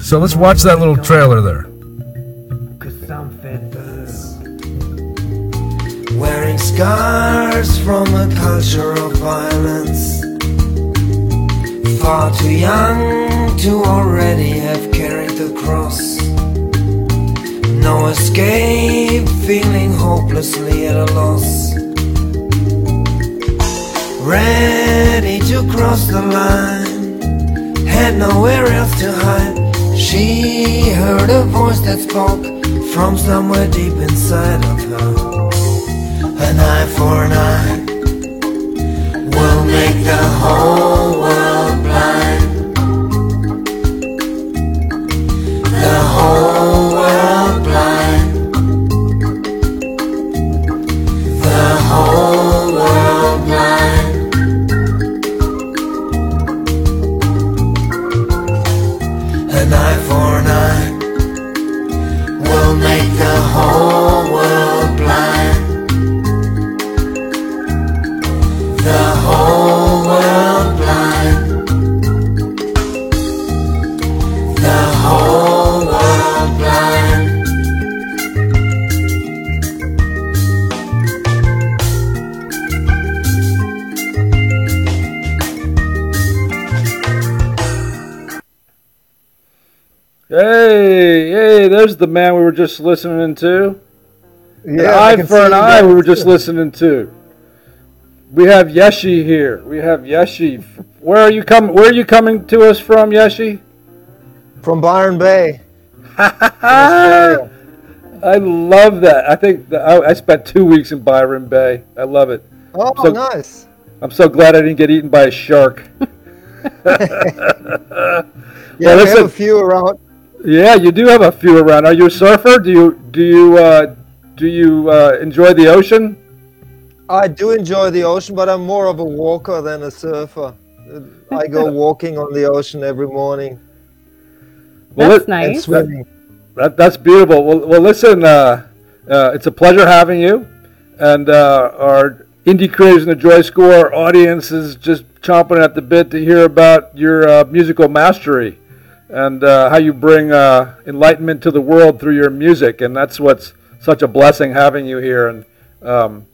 So let's watch that little trailer there. Wearing scars from a culture of violence. Far too young to already have carried the cross. No escape, feeling hopelessly at a loss. Ready to cross the line, had nowhere else to hide. She heard a voice that spoke from somewhere deep inside of her. An eye for an eye will make the whole the man we were just listening to. Yeah, eye for an eye we were just listening to. We have Yeshi here. We have Yeshi. Where are you coming? Where are you coming to us from, Yeshi? from Byron Bay. I love that. I think that I, I spent two weeks in Byron Bay. I love it. Oh, So- nice. I'm so glad I didn't get eaten by a shark. Yeah, we listen- have a few around. Yeah, you do have a few around. Are you a surfer? Do you do you uh, do you uh, enjoy the ocean? I do enjoy the ocean, but I'm more of a walker than a surfer. I go walking on the ocean every morning Well, That's it- and nice. swimming. That, that's beautiful. Well, well listen, uh, uh, it's a pleasure having you. And uh, our Indie Creators in the Joy Score audience is just chomping at the bit to hear about your uh, musical mastery and uh, how you bring uh, enlightenment to the world through your music. And that's what's such a blessing having you here and um,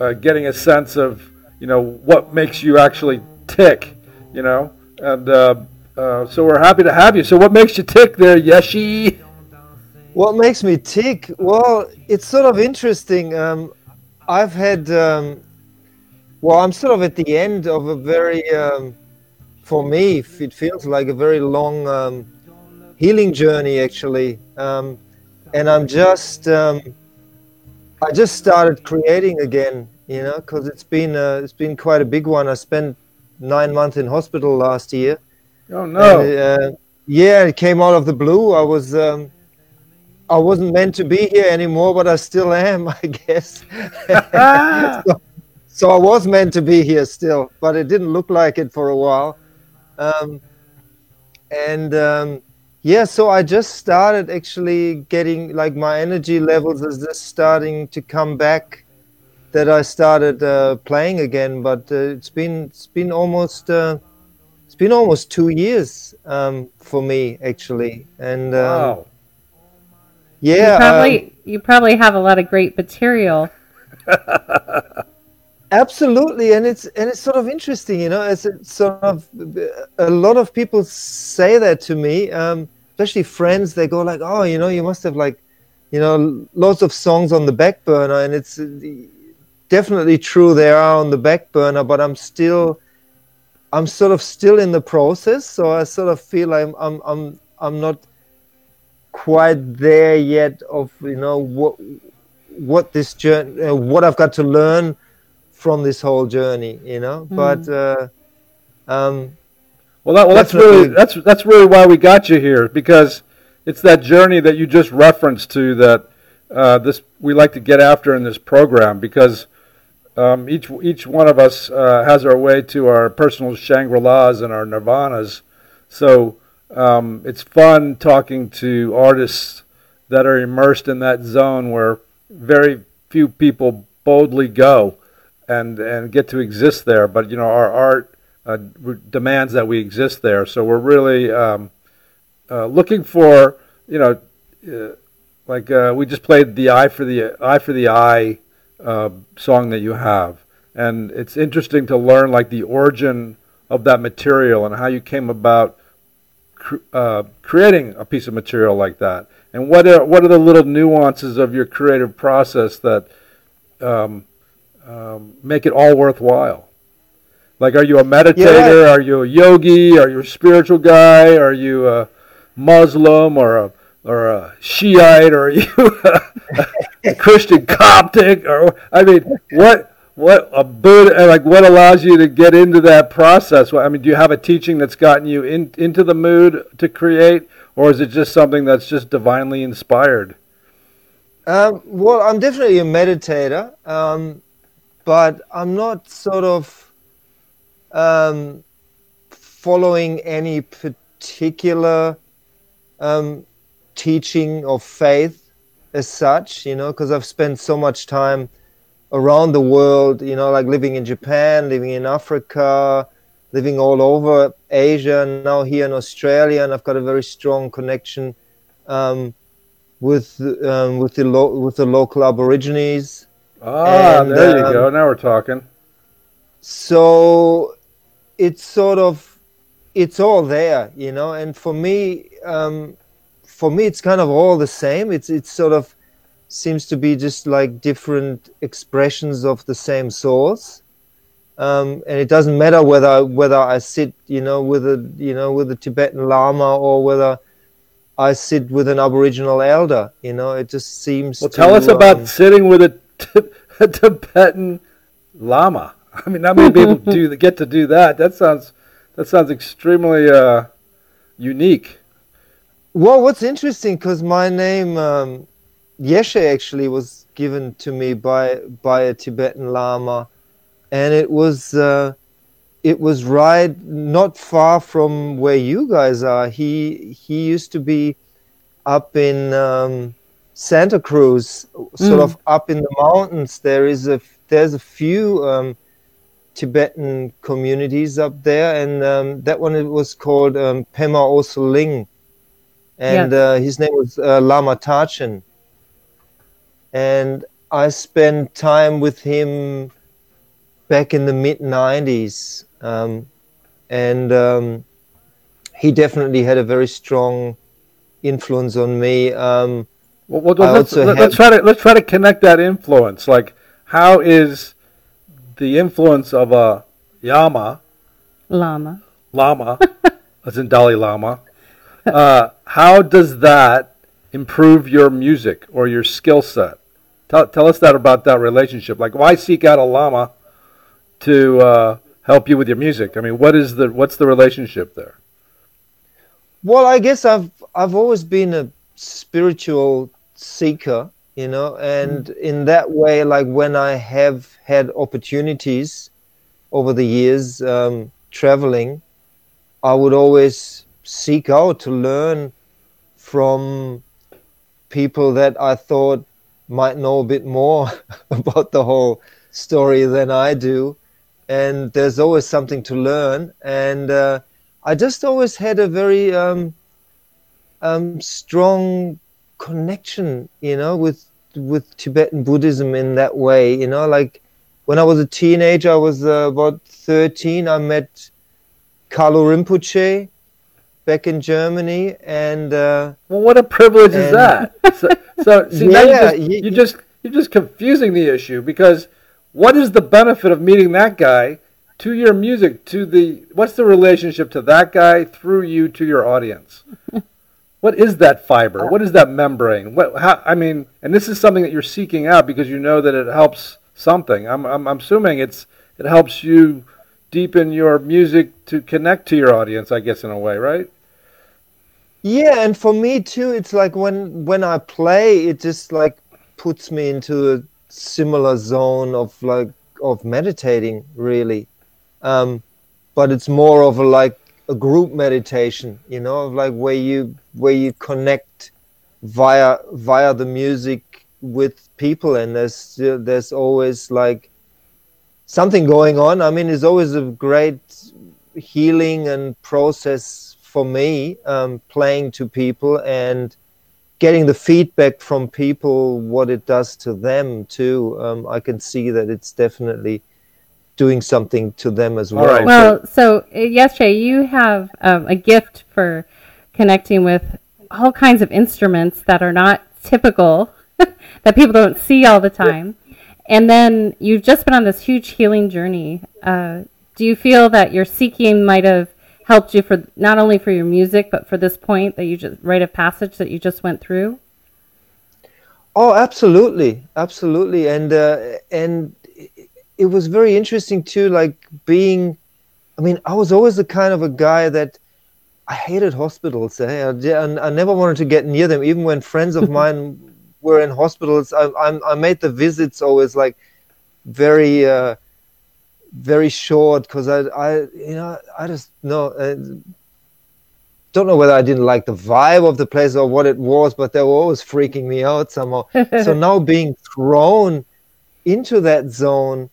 uh, getting a sense of, you know, what makes you actually tick, you know. And uh, uh, so we're happy to have you. So what makes you tick there, Yeshi? What makes me tick? Well, it's sort of interesting. Um, I've had, um, well, I'm sort of at the end of a very, um, for me, it feels like a very long um, healing journey, actually. Um, and I'm just, um, I just started creating again, you know, because it's been, uh, it's been quite a big one. I spent nine months in hospital last year. Oh no! And, uh, yeah, it came out of the blue. I was um, I wasn't meant to be here anymore, but I still am, I guess. so, so I was meant to be here still, but it didn't look like it for a while. Um, and um, yeah, so I just started actually getting like my energy levels is just starting to come back. That I started uh, playing again, but uh, it's been it's been almost. Uh, it's been almost two years um, for me actually, and um, wow. yeah, you probably um, you probably have a lot of great material. absolutely, and it's and it's sort of interesting, you know. It's, it's sort of a lot of people say that to me, um, especially friends. They go like, "Oh, you know, you must have like, you know, lots of songs on the back burner," and it's definitely true. They are on the back burner, but I'm still. I'm sort of still in the process, so I sort of feel I'm I'm I'm I'm not quite there yet of you know what what this journey uh, what I've got to learn from this whole journey, you know. But uh, um, Well, that, well, that's really that's that's really why we got you here because it's that journey that you just referenced to that uh, this we like to get after in this program because um, each each one of us uh, has our way to our personal Shangri Las and our Nirvanas. So um, it's fun talking to artists that are immersed in that zone where very few people boldly go and and get to exist there. But you know, our art uh, demands that we exist there. So we're really um, uh, looking for, you know, uh, like uh, we just played the eye for the eye for the eye uh, song that you have, and it's interesting to learn like the origin of that material and how you came about uh, creating a piece of material like that, and what are what are the little nuances of your creative process that um, um, make it all worthwhile. Like, are you a meditator? Yeah. Are you a yogi? Are you a spiritual guy? Are you a Muslim or a or a Shiite? Or are you a, a Christian Coptic? Or I mean, what what a Buddha? Like, what allows you to get into that process? I mean, do you have a teaching that's gotten you in, into the mood to create, or is it just something that's just divinely inspired? Um, well, I'm definitely a meditator, um, but I'm not sort of um, following any particular um, teaching of faith as such, you know, because I've spent so much time around the world, you know, like living in Japan, living in Africa, living all over Asia, and now here in Australia, and I've got a very strong connection. Um, with um, with the lo- with the local Aborigines. Ah, And, there you um, go. Now we're talking. So it's sort of it's all there, you know. And for me, um, for me, it's kind of all the same. It's it's sort of seems to be just like different expressions of the same source. Um, and it doesn't matter whether whether I sit, you know, with a you know with a Tibetan Lama or whether I sit with an Aboriginal elder. You know, it just seems. Well, to, tell us about um, sitting with a, a Tibetan Lama. I mean, not many people do get to do that. That sounds that sounds extremely uh, unique. Well, what's interesting because my name um, Yeshe actually was given to me by by a Tibetan Lama, and it was uh, it was right not far from where you guys are. He he used to be up in um, Santa Cruz, sort of up in the mountains. There is a there's a few um, Tibetan communities up there, and um, that one it was called um, Pema Osel Ling, and Yes. uh, his name was uh, Lama Tharchin. And I spent time with him back in the mid '90s, um, and um, he definitely had a very strong influence on me. Um, Well, well, I let's, also let's try to let's try to connect that influence. Like, how is the influence of a Yama Llama. Lama, as in Dalai Lama? Uh, how does that improve your music or your skill set? Tell, tell us that about that relationship. Like, why seek out a lama to uh, help you with your music? I mean, what is the what's the relationship there? Well, I guess I've I've always been a spiritual seeker, you know, and in that way, like when I have had opportunities over the years um, traveling, I would always seek out to learn from people that I thought might know a bit more about the whole story than I do, and there's always something to learn, and. Uh, I just always had a very um, um, strong connection, you know, with with Tibetan Buddhism in that way. You know, like when I was a teenager, I was uh, about thirteen. I met Kalu Rinpoche back in Germany, and uh, Well, what a privilege is that? So, so see, now you Yeah, just, you- you just you're just confusing the issue because what is the benefit of meeting that guy to your music? To the what's the relationship to that guy through you to your audience? what is that fiber? What is that membrane? What? How? I mean, and this is something that you're seeking out because you know that it helps something. I'm I'm, I'm assuming it's it helps you deepen your music to connect to your audience. I guess in a way, right? Yeah, and for me too, it's like when when I play, it just like puts me into a similar zone of like of meditating, really. Um, but it's more of a like a group meditation, you know, like where you where you connect via via the music with people, and there's there's always like something going on. I mean, it's always a great healing and process for me, um, playing to people and getting the feedback from people what it does to them too. Um, I can see that it's definitely doing something to them as well. right. Well, so uh, yesterday you have um, a gift for connecting with all kinds of instruments that are not typical, that people don't see all the time. And then you've just been on this huge healing journey. Uh, do you feel that your seeking might have helped you for not only for your music, but for this point that you just rite of passage that you just went through? Oh, absolutely, absolutely, and uh, and it was very interesting too. Like being, I mean, I was always the kind of a guy that I hated hospitals. Eh? I, I never wanted to get near them, even when friends of mine were in hospitals. I, I, I made the visits always like very. Uh, very short because I, I, you know, I just know, uh, don't know whether I didn't like the vibe of the place or what it was, but they were always freaking me out somehow. so now being thrown into that zone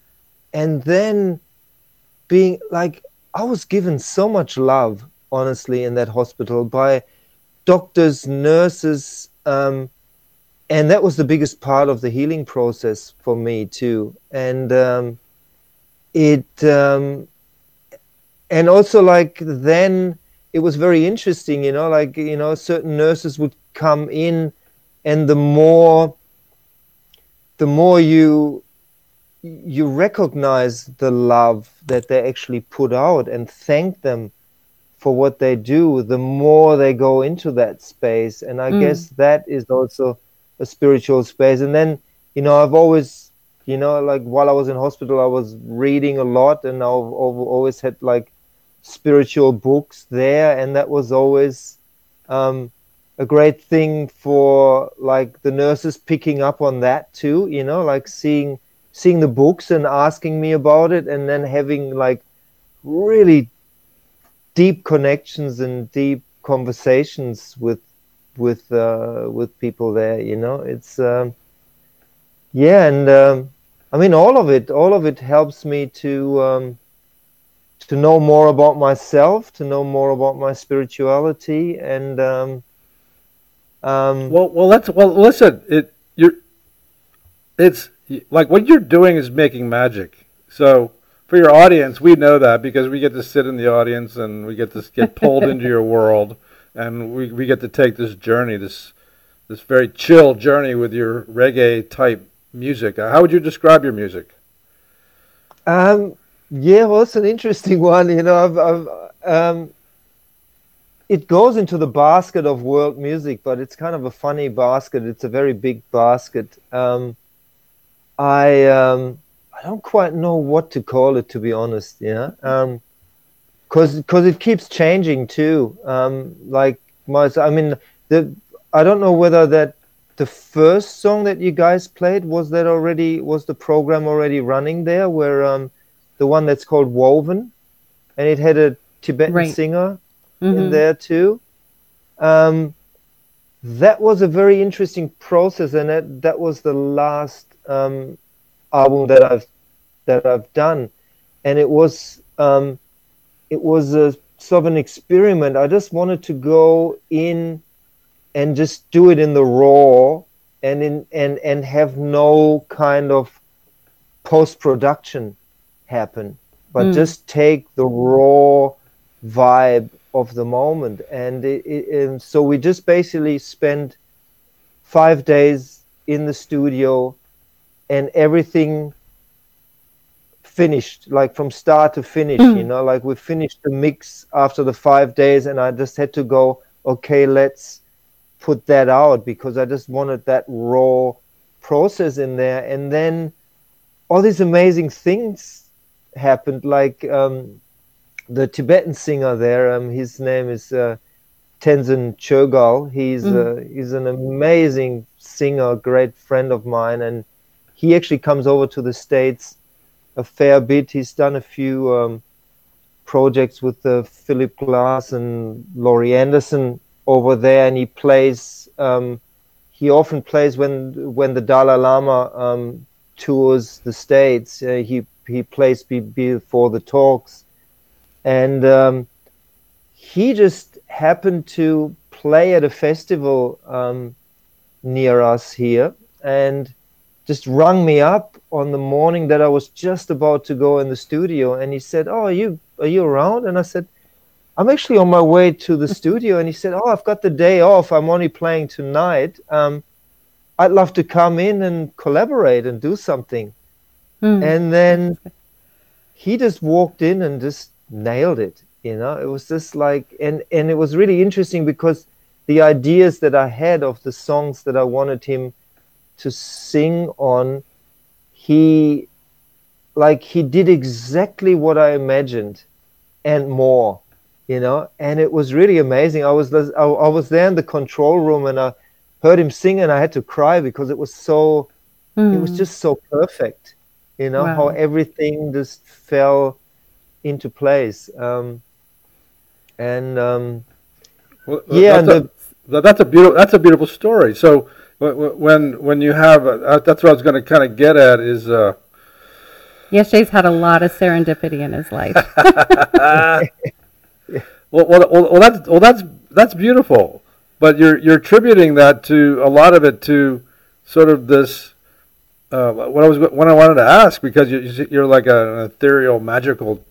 and then being like, I was given so much love, honestly, in that hospital by doctors, nurses, um, and that was the biggest part of the healing process for me too. And um, it um, and also like then it was very interesting you know like you know certain nurses would come in and the more the more you you recognize the love that they actually put out and thank them for what they do the more they go into that space. And i mm. guess that is also a spiritual space. And then you know i've always you know like while i was in hospital i was reading a lot and i've always had like spiritual books there. And that was always um, a great thing for like the nurses picking up on that too you know like seeing seeing the books and asking me about it and then having like really deep connections and deep conversations with with uh, with people there you know? It's um, yeah and um, i mean all of it all of it helps me to um, to know more about myself to know more about my spirituality and um, um, well well let's well listen it you're it's like what you're doing is making magic so for your audience we know that because we get to sit in the audience and we get to get pulled into your world and we, we get to take this journey this this very chill journey with your reggae type music. Uh, how would you describe your music? Um, yeah, well, it's an interesting one. You know, I've, I've, um, it goes into the basket of world music, but it's kind of a funny basket. It's a very big basket. Um, I um, I don't quite know what to call it, to be honest. Yeah, because um, because it keeps changing too. Um, like my, I mean, the I don't know whether that the first song that you guys played was that already was the program already running there where um the one that's called woven and it had a tibetan right. singer mm-hmm. in there too um that was a very interesting process and that that was the last um album that i've that i've done. And it was um it was a sort of an experiment. I just wanted to go in and just do it in the raw and in and and have no kind of post production happen but mm. just take the raw vibe of the moment. And, it, it, and so we just basically spent five days in the studio and everything finished like from start to finish mm. you know like we finished the mix after the five days and i just had to go okay let's put that out because I just wanted that raw process in there. And then all these amazing things happened, like um, the Tibetan singer there. Um, his name is uh, Tenzin Choegyal. He's mm. uh, he's an amazing singer, great friend of mine, and he actually comes over to the states a fair bit. He's done a few um, projects with uh, Philip Glass and Laurie Anderson over there, and he plays. Um, he often plays when when the Dalai Lama um, tours the states. Uh, he he plays be, before the talks, and um, he just happened to play at a festival um, near us here, and just rung me up on the morning that I was just about to go in the studio, and he said, "Oh, are you are you around?" And I said, "I'm actually on my way to the studio." And he said, "Oh, I've got the day off. I'm only playing tonight. Um, I'd love to come in and collaborate and do something." Hmm. And then he just walked in and just nailed it. You know, it was just like, and and it was really interesting because the ideas that I had of the songs that I wanted him to sing on, he like he did exactly what I imagined and more, you know, and it was really amazing. I was I, I was there in the control room and I heard him sing and I had to cry because it was so it was Hmm. just so perfect, you know, how everything just fell into place. Um, and um, Well, yeah, that's, and a, that- that's a beautiful that's a beautiful story. So wh- wh- when when you have uh, that's what I was going to kind of get at is uh, Yeshay's had a lot of serendipity in his life. well, well, well, well that's well that's that's beautiful, but you're you're attributing that to a lot of it to sort of this. Uh, what I was what I wanted to ask because you, you're like an ethereal, magical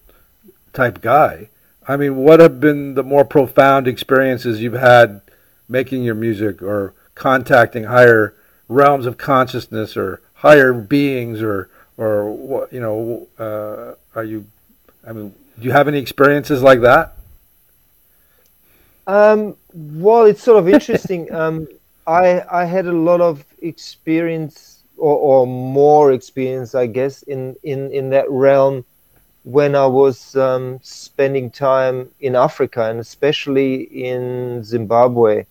type guy. I mean, what have been the more profound experiences you've had making your music or contacting higher realms of consciousness or higher beings or or what you know uh, are you I mean do you have any experiences like that Um, well, it's sort of interesting. um, I I had a lot of experience, or, or more experience, I guess, in, in, in that realm when I was um, spending time in Africa and especially in Zimbabwe,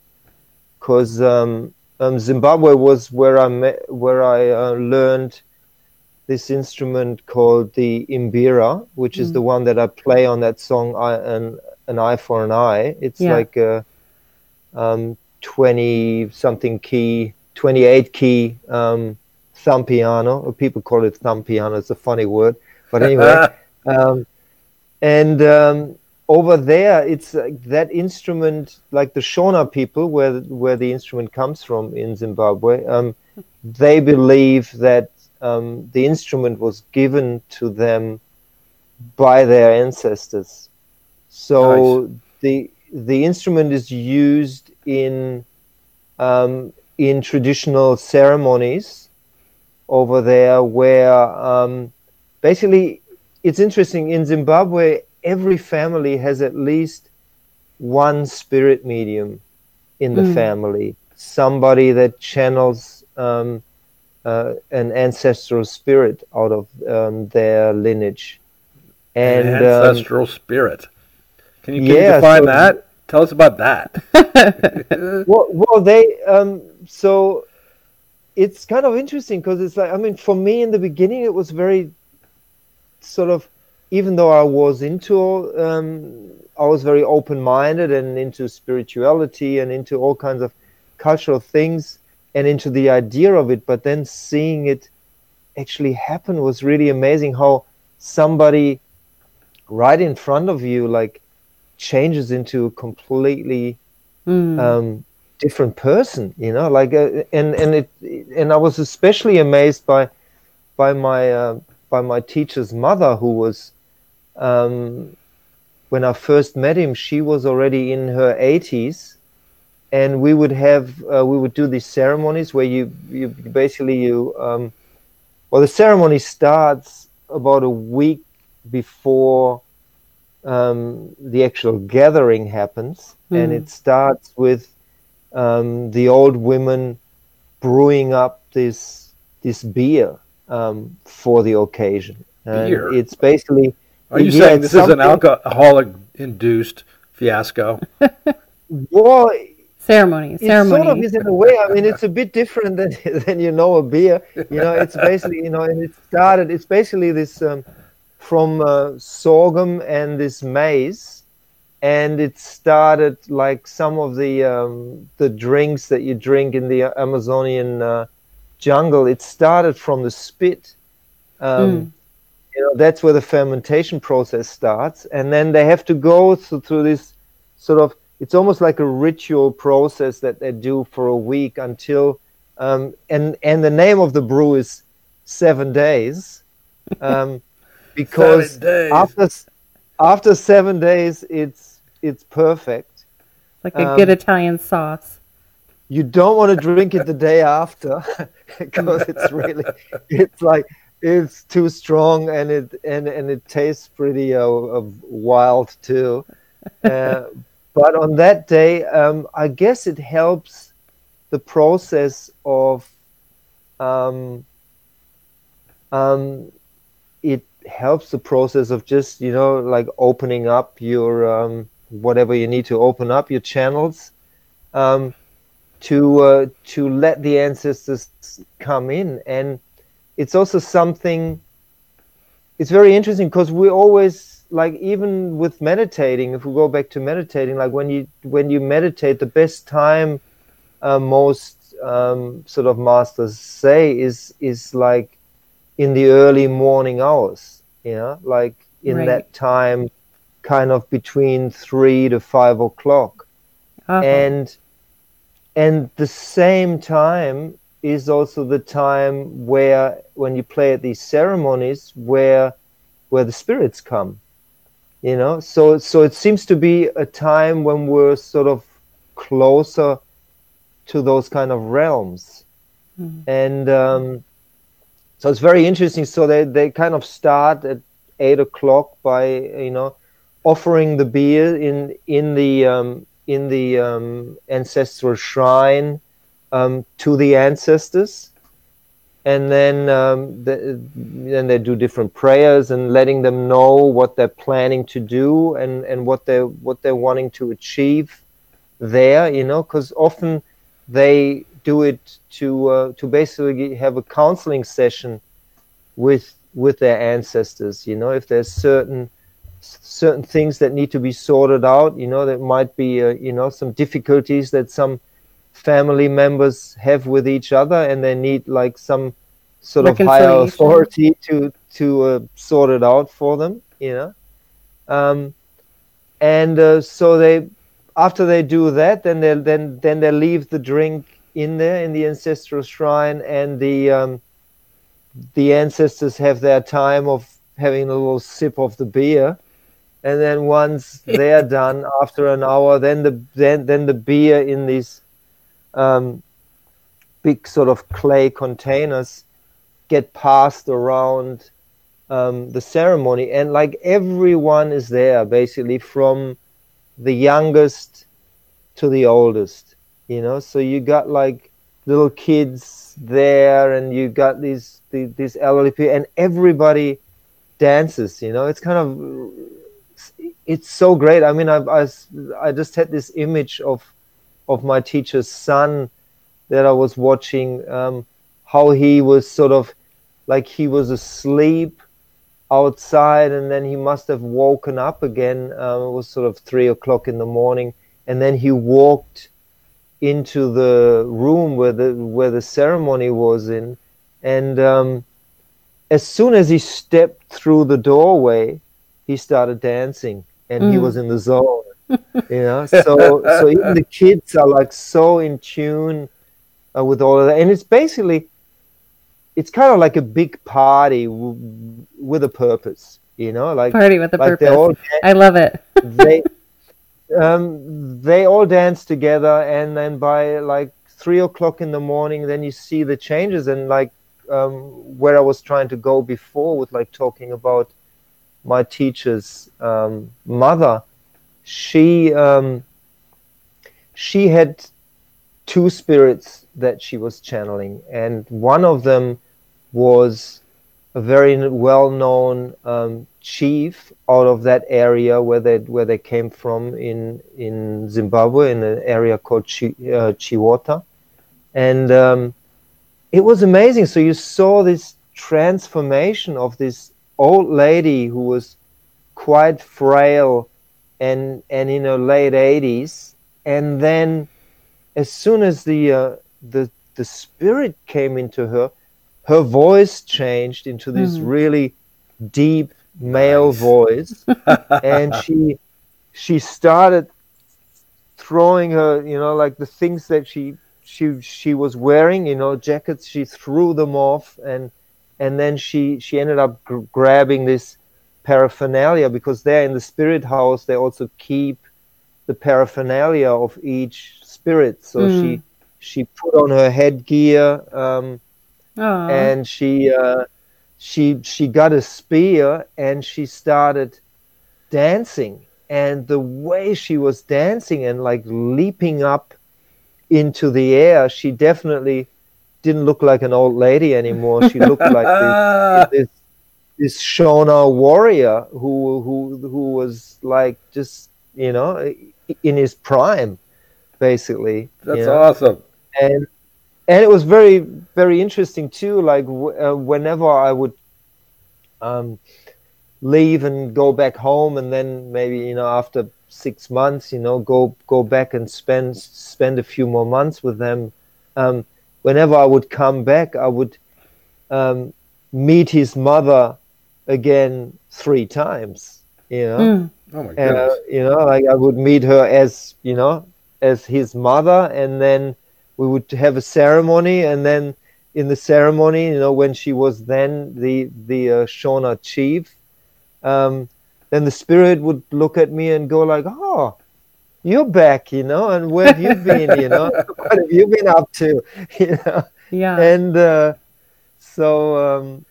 because um, um, Zimbabwe was where I met, where I uh, learned this instrument called the mbira, which is the one that I play on that song, I, an, an eye for an eye. It's Yeah. like a um, 20 something key, 28 key um, thumb piano. People call it thumb piano. It's a funny word. But anyway, um, and um, over there, it's like that instrument, like the Shona people, where where the instrument comes from in Zimbabwe. Um, they believe that um, the instrument was given to them by their ancestors. So the the instrument is used in um, in traditional ceremonies over there, where um, basically it's interesting in Zimbabwe. Every family has at least one spirit medium in the Mm. family, somebody that channels um, uh, an ancestral spirit out of um, their lineage. And An um, ancestral spirit can you, can you define so- that tell us about that well, well, they um, so it's kind of interesting because it's like I mean, for me in the beginning, it was very sort of even though I was into um, I was very open minded and into spirituality and into all kinds of cultural things and into the idea of it, but then seeing it actually happen was really amazing. How somebody right in front of you like changes into a completely Mm. um, different person, you know, like, uh, and and it, and I was especially amazed by, by my uh, by my teacher's mother, who was, um, when I first met him, she was already in her eighties, and we would have uh, we would do these ceremonies where you you basically you um, well the ceremony starts about a week before um, the actual gathering happens, and Mm. it starts with um, the old women brewing up this this beer um, for the occasion. And Beer? It's basically are you saying it's this is an alcoholic induced fiasco well, ceremony, it sort of ceremony. is in a way. I mean, it's a bit different than than you know a beer. You know, it's basically you know, and it started. It's basically this um, from uh, sorghum and this maize, and it started like some of the um, the drinks that you drink in the Amazonian uh, jungle. It started from the spit. Um, you know that's where the fermentation process starts and then they have to go through, through this sort of it's almost like a ritual process that they do for a week until um, and and the name of the brew is seven days um, because Seven days. after after seven days it's it's perfect Like a Um, good Italian sauce. you don't want to drink it the day after because it's really it's like it's too strong and it and and it tastes pretty uh, wild too. Uh, but on that day um, i guess it helps the process of um, um, it helps the process of just you know like opening up your um, whatever you need to open up your channels um, to uh, to let the ancestors come in and it's also something it's very interesting because we always like even with meditating if we go back to meditating like when you when you meditate the best time uh, most um, sort of masters say is is like in the early morning hours you know like in Right. that time kind of between three to five o'clock Oh, and and the same time is also the time where when you play at these ceremonies where where the spirits come you know? So so it seems to be a time when we're sort of closer to those kind of realms. And um, so it's very interesting. So they they kind of start at eight o'clock by you know offering the beer in in the um, in the um, ancestral shrine um, to the ancestors, and then um, the, then they do different prayers and letting them know what they're planning to do and, and what they what they're wanting to achieve there. You know, because often they do it to uh, to basically have a counseling session with with their ancestors. You know, if there's certain certain things that need to be sorted out. You know, there might be uh, you know some difficulties that some family members have with each other, and they need like some sort of higher authority to to uh, sort it out for them. You know, um, and uh, so they after they do that, then they then then they leave the drink in there in the ancestral shrine, and the um, the ancestors have their time of having a little sip of the beer and then once they're done after an hour then the then then the beer in these um, big sort of clay containers get passed around um, the ceremony. And like everyone is there basically from the youngest to the oldest you know? So you got like little kids there and you got these these, these elderly people and everybody dances you know? It's kind of it's so great. I mean I, I, I just had this image of of my teacher's son that i was watching um, how he was sort of like he was asleep outside and then he must have woken up again um, it was sort of three o'clock in the morning and then he walked into the room where the where the ceremony was in and um, as soon as he stepped through the doorway he started dancing and he Mm. was in the zone you know so so even the kids are like so in tune uh, with all of that and it's basically it's kind of like a big party w- with a purpose you know like Party with a like purpose. all I love it. they um, they all dance together and then by like three o'clock in the morning then you see the changes and like um, where i was trying to go before with like talking about my teacher's um, mother she um, she had two spirits that she was channeling and one of them was a very well-known um, chief out of that area where they where they came from in in Zimbabwe in an area called Chi, uh, Chiwota, and um, it was amazing. So you saw this transformation of this old lady who was quite frail and and in her late eighties, and then as soon as the uh, the the spirit came into her, her voice changed into this Mhm. really deep male voice, and she she started throwing her, you know, like the things that she she she was wearing, you know, jackets. She threw them off, and and then she she ended up gr- grabbing this paraphernalia because there in the spirit house they also keep the paraphernalia of each spirit. So Mm. she she put on her headgear. Um, and she uh, she she got a spear and she started dancing and the way she was dancing and like leaping up into the air she definitely didn't look like an old lady anymore she looked like this, this this Shona warrior who who who was like just you know in his prime basically That's you know? awesome. and and it was very very interesting too like uh, whenever i would um leave and go back home and then maybe you know after 6 months you know go go back and spend spend a few more months with them um whenever i would come back i would um meet his mother again 3 times you know Mm. Oh my uh, you know, like I would meet her as you know, as his mother, and then we would have a ceremony, and then in the ceremony, you know, when she was then the the uh, Shona chief, um, then the spirit would look at me and go like, "Oh, you're back," you know, and where have you been, you know, what have you been up to, you know? Yeah. and uh, so um,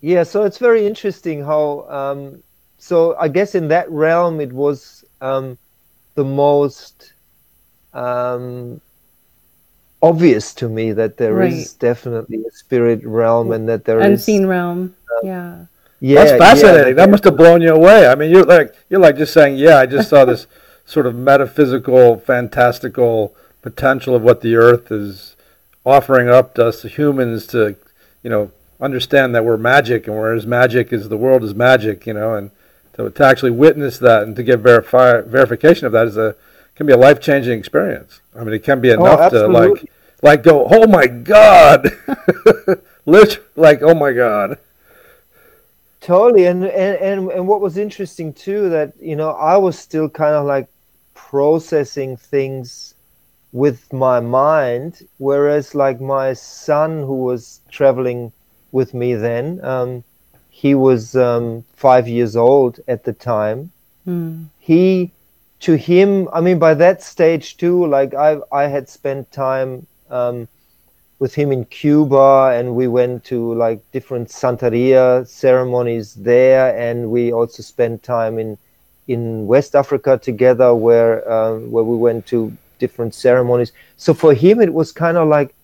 yeah so it's very interesting how um, so i guess in that realm it was um, the most um, obvious to me that there is Right. definitely a spirit realm and that there is Unseen realm. Yeah. yeah That's fascinating. yeah, that must have blown you away. I mean, you're like you're like just saying, yeah, I just saw this sort of metaphysical, fantastical potential of what the Earth is offering up to us humans to, you know, understand that we're magic, and whereas magic is the world is magic, you know, and to, to actually witness that and to get verify verification of that is a can be a life changing experience. I mean, it can be oh, enough to like like go, oh my god, literally, like oh my god. totally and, and and and what was interesting too that you know i was still kind of like processing things with my mind whereas like my son who was traveling with me then. Um, he was um, five years old at the time. Mm. he to him i mean by that stage too like i i had spent time um, with him in cuba and we went to like different santeria ceremonies there. And we also spent time in in west africa together where uh, where we went to different ceremonies. So for him it was kind of like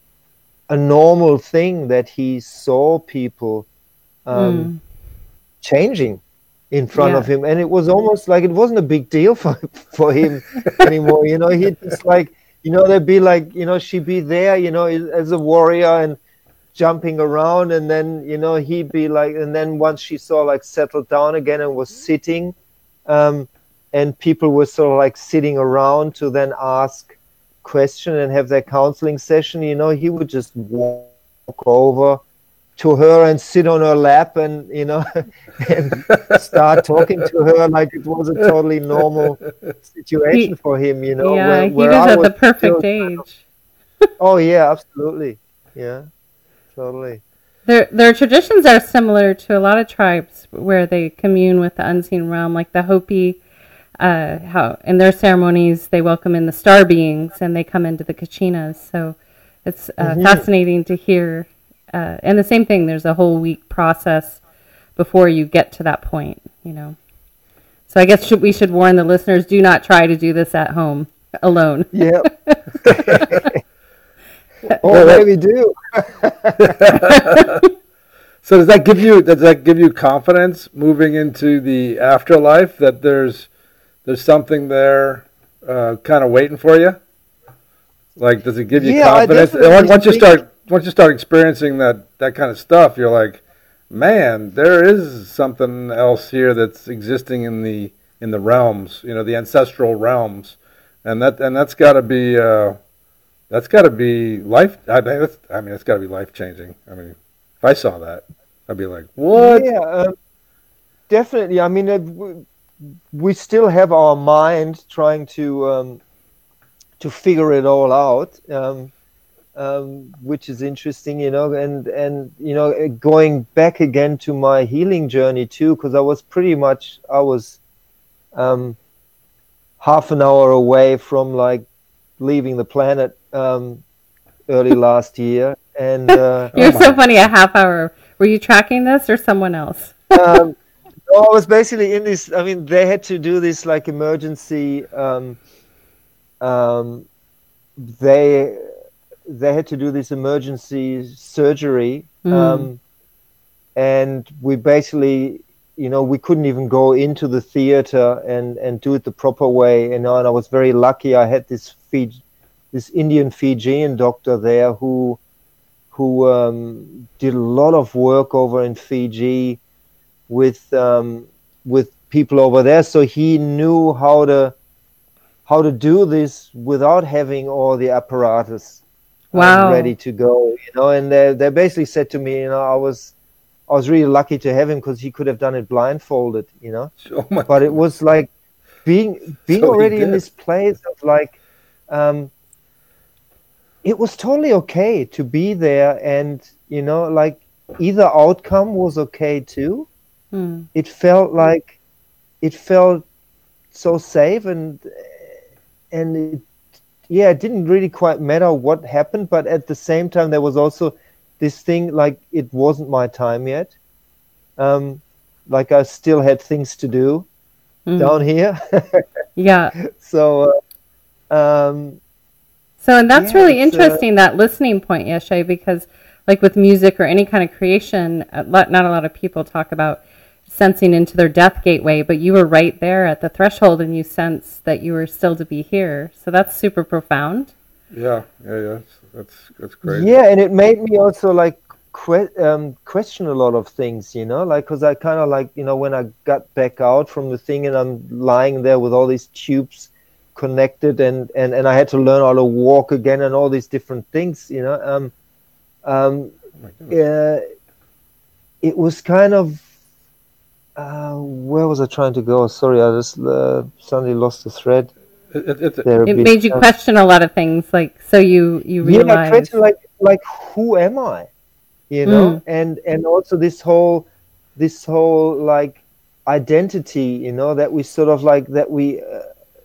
a normal thing that he saw people um, Mm. changing in front Yeah. of him and it was almost like it wasn't a big deal for for him anymore you know he just like you know there'd be like you know she'd be there you know as a warrior and jumping around and then you know he'd be like and then once she saw like settled down again and was sitting um and people were sort of like sitting around to then ask question and have their counseling session you know he would just walk over to her and sit on her lap and you know and start talking to her like it was a totally normal situation He- for him you know yeah, where- he was I at the perfect still- age. oh yeah absolutely yeah totally Their their traditions are similar to a lot of tribes where they commune with the unseen realm, like the Hopi. Uh, how in their ceremonies they welcome in the star beings and they come into the Kachinas. So it's uh, fascinating to hear. Uh, and the same thing. There's a whole week process before you get to that point. You know. So I guess should, we should warn the listeners: do not try to do this at home alone. yeah oh maybe do So does that give you does that give you confidence moving into the afterlife that there's there's something there uh, kind of waiting for you? Like, does it give you Yeah, confidence? And once, you start once you start experiencing that that kind of stuff, you're like, man, there is something else here that's existing in the in the realms, you know, the ancestral realms, and that and that's got to be uh, that's got to be life. I mean, that's, I mean, it's got to be life changing. I mean, if I saw that. I'd be like, what? Yeah, um, definitely. I mean, uh, w- we still have our mind trying to um, to figure it all out, um, um, which is interesting, you know. And and you know, uh, going back again to my healing journey too, because I was pretty much I was um, half an hour away from like leaving the planet um, early last year, and uh, You're so funny. A half hour. Were you tracking this or someone else? No, I was basically in this. I mean, they had to do this like emergency. Um, um, they they had to do this emergency surgery, um, and we basically, you know, we couldn't even go into the theater and and do it the proper way. You know, and I was very lucky. I had this Fiji, this Indian Fijian doctor there who who um, did a lot of work over in Fiji with um, with people over there. So he knew how to how to do this without having all the apparatus um, ready to go. You know, and they they basically said to me, you know, I was I was really lucky to have him because he could have done it blindfolded. You know Oh my but it was like being being So already in this place of like um it was totally okay to be there and you know like either outcome was okay too Hmm. it felt like it felt so safe and and it, yeah it didn't really quite matter what happened but at the same time there was also this thing like it wasn't my time yet um like i still had things to do Mhm. down here Yeah. so uh, um So, and that's Yeah, really uh, interesting that listening point, Yeshe, because like with music or any kind of creation, not a lot of people talk about sensing into their death gateway, but you were right there at the threshold and you sense that you were still to be here. So that's super profound. Yeah, yeah, yeah. That's that's, that's great. Yeah, and it made me also like que- um, question a lot of things, you know, like because I kind of like you know when I got back out from the thing and I'm lying there with all these tubes connected and and and I had to learn how to walk again and all these different things, you know. Um, um, Oh uh, it was kind of uh, where was I trying to go? Sorry, I just uh, suddenly lost the thread. It, it, it's There a It made you Uh, question a lot of things, like so you you yeah realize. question like like who am i you know Mm. and and also this whole this whole like identity you know that we sort of like that we uh,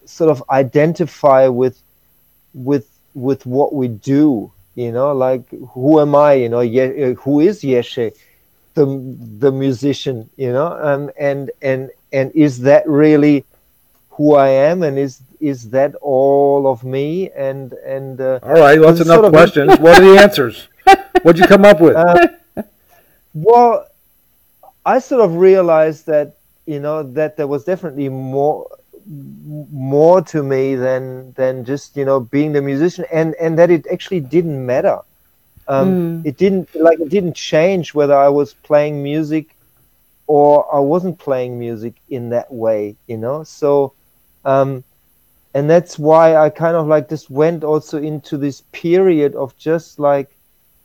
sort of identify with with with what we do you know like who am i you know Ye- uh, who is yeshe the the musician you know um and and and is that really who i am and is is that all of me and and uh, All right, well, that's enough sort of- questions. what are the answers? What'd you come up with? Uh, Well, I sort of realized that you know that there was definitely more more to me than than just you know being the musician, and and that it actually didn't matter. Um, It didn't like it didn't change whether I was playing music or I wasn't playing music in that way, you know. So, um, and that's why I kind of like just went also into this period of just like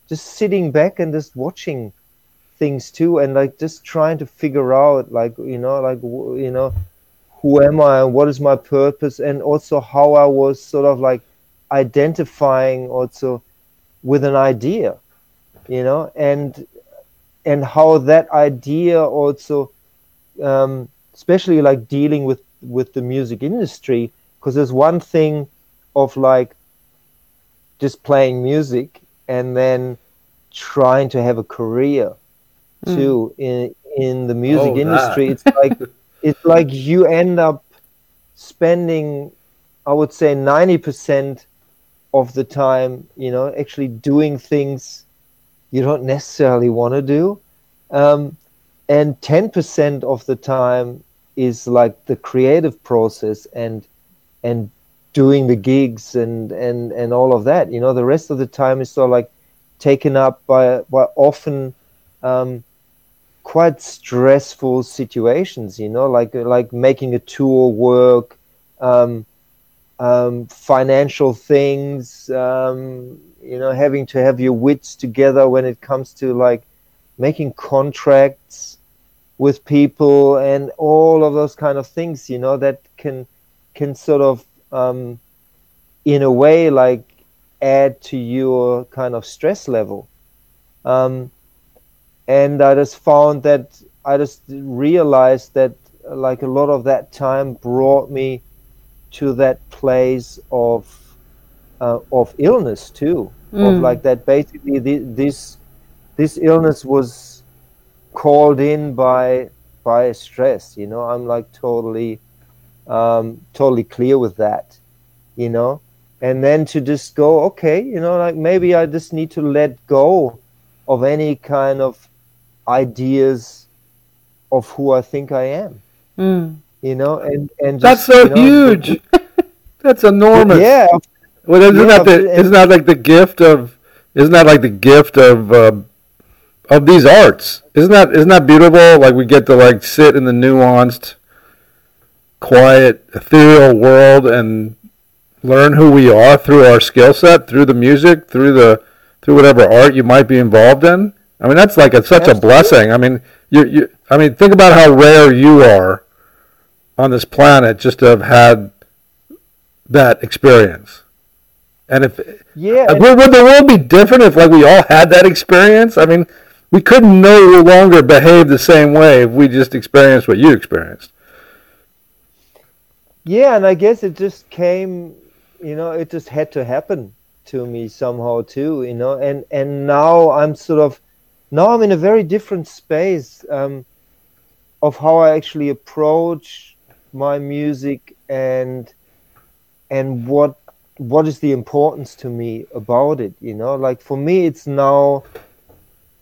just sitting back and just watching things too and like just trying to figure out like you know like you know who am i and what is my purpose and also how i was sort of like identifying also with an idea you know and and how that idea also um, especially like dealing with with the music industry because there's one thing of like just playing music and then trying to have a career too in in the music Oh, that. industry it's like it's like you end up spending i would say 90% of the time you know actually doing things you don't necessarily want to do. Um, and 10% of the time is like the creative process and and doing the gigs and and and all of that you know. The rest of the time is sort of like taken up by by often um, quite stressful situations you know like like making a tour work um, um, financial things um, you know having to have your wits together when it comes to like making contracts with people and all of those kind of things you know that can can sort of um, in a way like add to your kind of stress level. Um, and i just found that i just realized that like a lot of that time brought me to that place of uh, of illness too of Mm. like that basically thi- this this illness was called in by by stress you know i'm like totally um totally clear with that you know and then to just go okay you know like maybe i just need to let go of any kind of ideas of who i think i am Mm. You know and and That's so you know, huge. That's enormous. yeah Well, isn't Yeah, that the, isn't that like the gift of isn't that like the gift of uh, of these arts? Isn't that isn't that beautiful? Like we get to like sit in the nuanced, quiet, ethereal world and learn who we are through our skill set, through the music, through the through whatever art you might be involved in. I mean, that's like a, such a blessing. I mean, you you I mean, think about how rare you are on this planet just to have had that experience. And if yeah like, would, would the world be different if like we all had that experience? I mean, we could no longer behave the same way if we just experienced what you experienced. Yeah, and I guess it just came, you know, it just had to happen to me somehow too, you know, and and now I'm sort of now I'm in a very different space um, of how I actually approach my music and and what what is the importance to me about it, you know, like for me it's now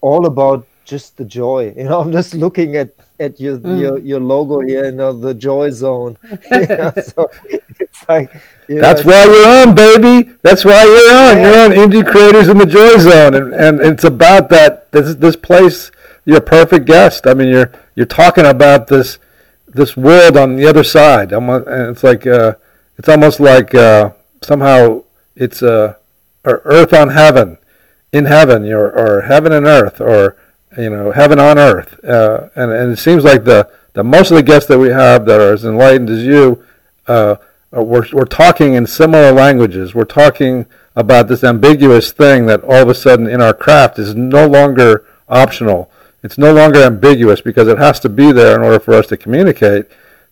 all about just the joy, you know. I'm just looking at at your mm. your, your logo here, you know, the joy zone. you know, so it's like you know, That's why you're on, baby. That's why you're on. You're on Indie Creators in the Joy Zone, and, and it's about that. This this place. You're a perfect guest. I mean, you're you're talking about this this world on the other side. Almo- And it's like uh, it's almost like uh, somehow it's uh, or earth on heaven, in heaven, or, or heaven and earth, or you know, heaven on earth. Uh, and and it seems like the the most of the guests that we have that are as enlightened as you. Uh, we're, we're talking in similar languages. We're talking about this ambiguous thing that all of a sudden in our craft is no longer optional. It's no longer ambiguous because it has to be there in order for us to communicate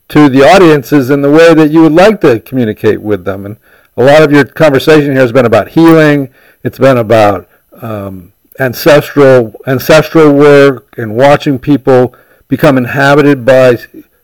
to the audiences in the way that you would like to communicate with them. And a lot of your conversation here has been about healing. It's been about um, ancestral ancestral work and watching people become inhabited by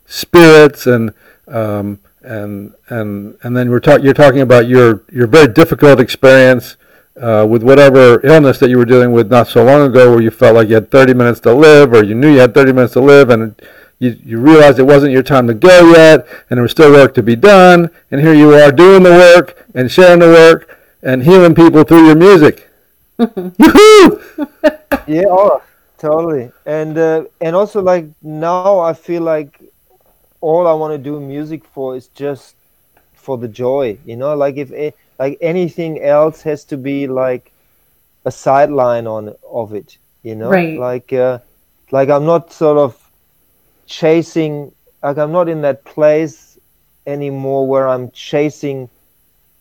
spirits and um, and and and then we're talk, you're talking about your your very difficult experience uh, with whatever illness that you were dealing with not so long ago, where you felt like you had 30 minutes to live, or you knew you had 30 minutes to live, and you you realized it wasn't your time to go yet, and there was still work to be done, and here you are doing the work and sharing the work and healing people through your music. Yoo-hoo! yeah, oh, totally. And uh, and also like now I feel like all I want to do music for is just for the joy, you know. Like if a- like anything else has to be like a sideline on of it, you know. Right. Like uh, like I'm not sort of chasing. Like I'm not in that place anymore where I'm chasing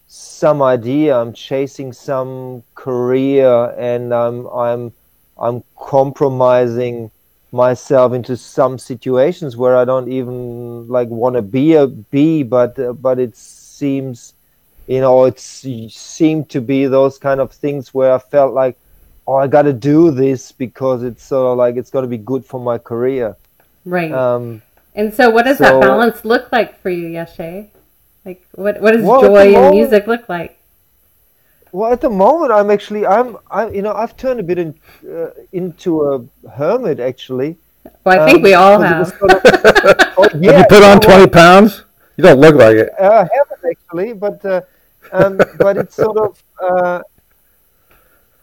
some idea i'm chasing some career and i'm i'm i'm compromising myself into some situations where i don't even like want to be a be but uh, but it seems you know it seemed to be those kind of things where i felt like oh i got to do this because it's sort of like it's going to be good for my career Right. um and so, what does so- that balance look like for you, Yeshe? Like, what what does Well, at the joy in music look like? Well, at the moment, I'm actually I'm I you know I've turned a bit in, uh, into a hermit actually. Well, I think Um, we all have. was sort of- oh, yeah, Have you put on you 20 pounds? You don't look like it. Uh, I haven't actually, but uh, um, but it's sort of uh,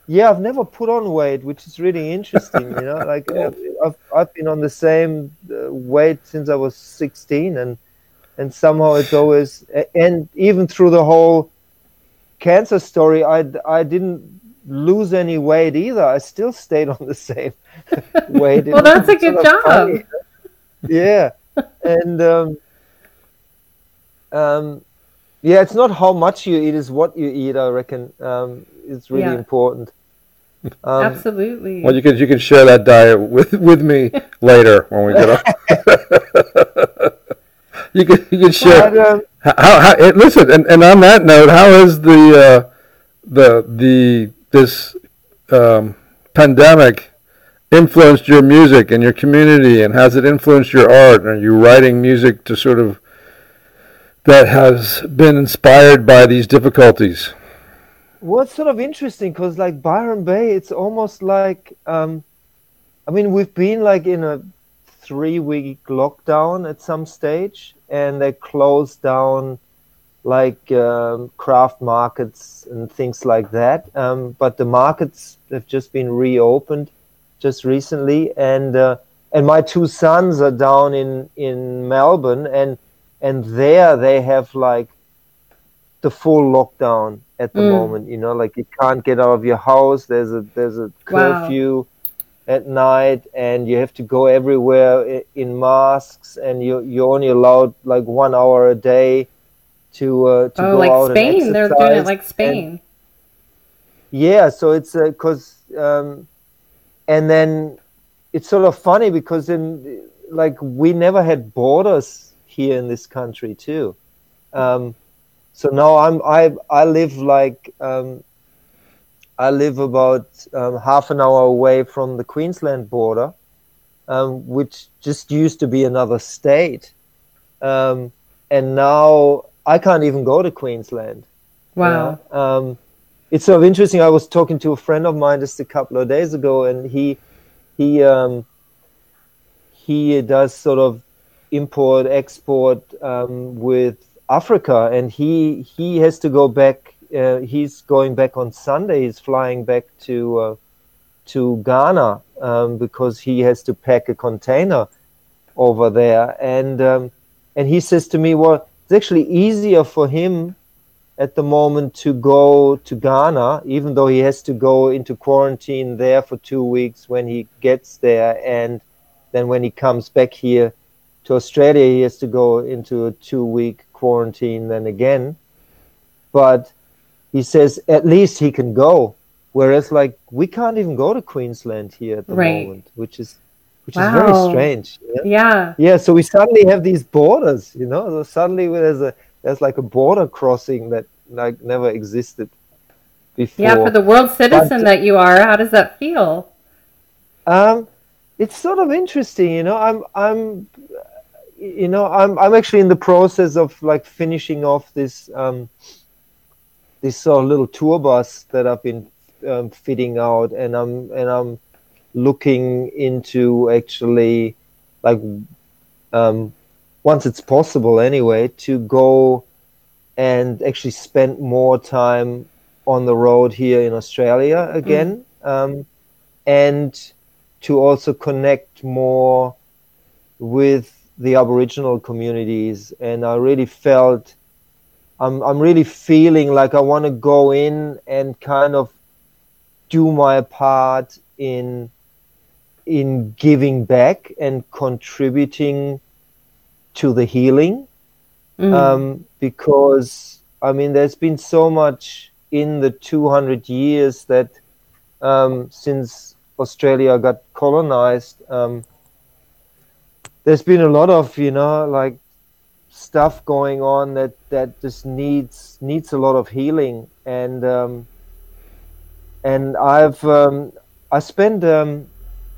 yeah. I've never put on weight, which is really interesting. You know, like uh, I've I've been on the same uh, weight since I was 16, and and somehow it's always and even through the whole cancer story, I I didn't lose any weight either. I still stayed on the same weight. well, that's a good job. funny. Yeah, and um, um, yeah, it's not how much you eat; is what you eat. I reckon um, it's really Yeah. important. Um, Absolutely. Well, you can you can share that diet with with me later when we get up. you can you can share. but, um, How, how, listen, and, and on that note, how has the uh, the the this um, pandemic influenced your music and your community, and has it influenced your art? Are you writing music to sort of that has been inspired by these difficulties? Well, it's sort of interesting because, like Byron Bay, it's almost like, um, I mean, we've been like in a three-week lockdown at some stage, and they closed down like um, craft markets and things like that. Um, but the markets have just been reopened just recently, and uh, and my two sons are down in in Melbourne, and and there they have like the full lockdown at the Mm. moment. You know, like you can't get out of your house. There's a there's a Wow. curfew at night, and you have to go everywhere in masks, and you you're only allowed like one hour a day to uh, to oh, go like out Spain. and They're doing it like And- Spain. yeah, so it's because, um, and then it's sort of funny because in like we never had borders here in this country too. Um, so now I'm I I live like um, I live about um, half an hour away from the Queensland border, um, which just used to be another state, um, and now I can't even go to Queensland. Wow. Yeah. Um, it's sort of interesting. I was talking to a friend of mine just a couple of days ago, and he he um, he does sort of import export um, with Africa, and he he has to go back. Uh, he's going back on Sunday. He's flying back to uh, to Ghana um, because he has to pack a container over there, and um, and he says to me, "Well, it's actually easier for him." at the moment to go to Ghana, even though he has to go into quarantine there for two weeks when he gets there, and then when he comes back here to Australia, he has to go into a two week quarantine then again. But he says at least he can go, whereas like we can't even go to Queensland here at the Right. moment, which is which is very strange. yeah? Yeah. Yeah, so we suddenly have these borders, you know. So suddenly there's a there's like a border crossing that like never existed before. Yeah, for the world citizen But- that you are, how does that feel? Um, it's sort of interesting, you know. I'm I'm you know I'm I'm actually in the process of like finishing off this um this sort of little tour bus that I've been um, fitting out, and I'm and I'm looking into actually like um, once it's possible anyway to go and actually spend more time on the road here in Australia again, um, and to also connect more with the Aboriginal communities. And I really felt I'm I'm really feeling like I want to go in and kind of do my part in in giving back and contributing to the healing Mm. um, because I mean, there's been so much in the 200 years that um, since Australia got colonized, um, there's been a lot of you know like stuff going on that that just needs needs a lot of healing and um, and I've um, I spent um,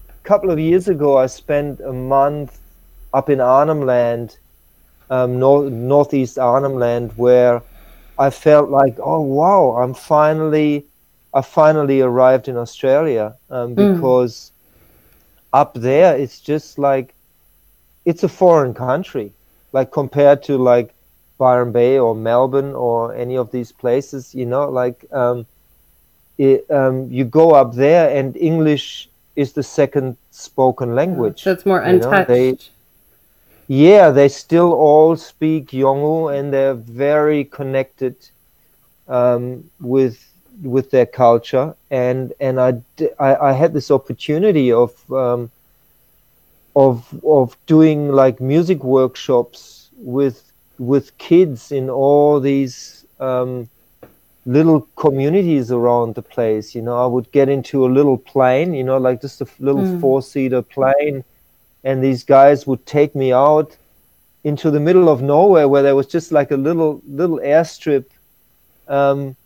a couple of years ago I spent a month up in Arnhem Land um, north, northeast Arnhem Land where I felt like, oh wow, I'm finally, I finally arrived in Australia um, Mm. because up there it's just like, it's a foreign country, like compared to like Byron Bay or Melbourne or any of these places, you know, like um, it, um, you go up there and English is the second spoken language. So it's more you know, untouched. they- yeah, they still all speak Yolngu and they're very connected um, with with their culture, and and I I, I had this opportunity of um, of of doing like music workshops with with kids in all these um, little communities around the place. You know, I would get into a little plane, you know, like just a little Mm. four seater plane, and these guys would take me out into the middle of nowhere where there was just like a little little airstrip. Um,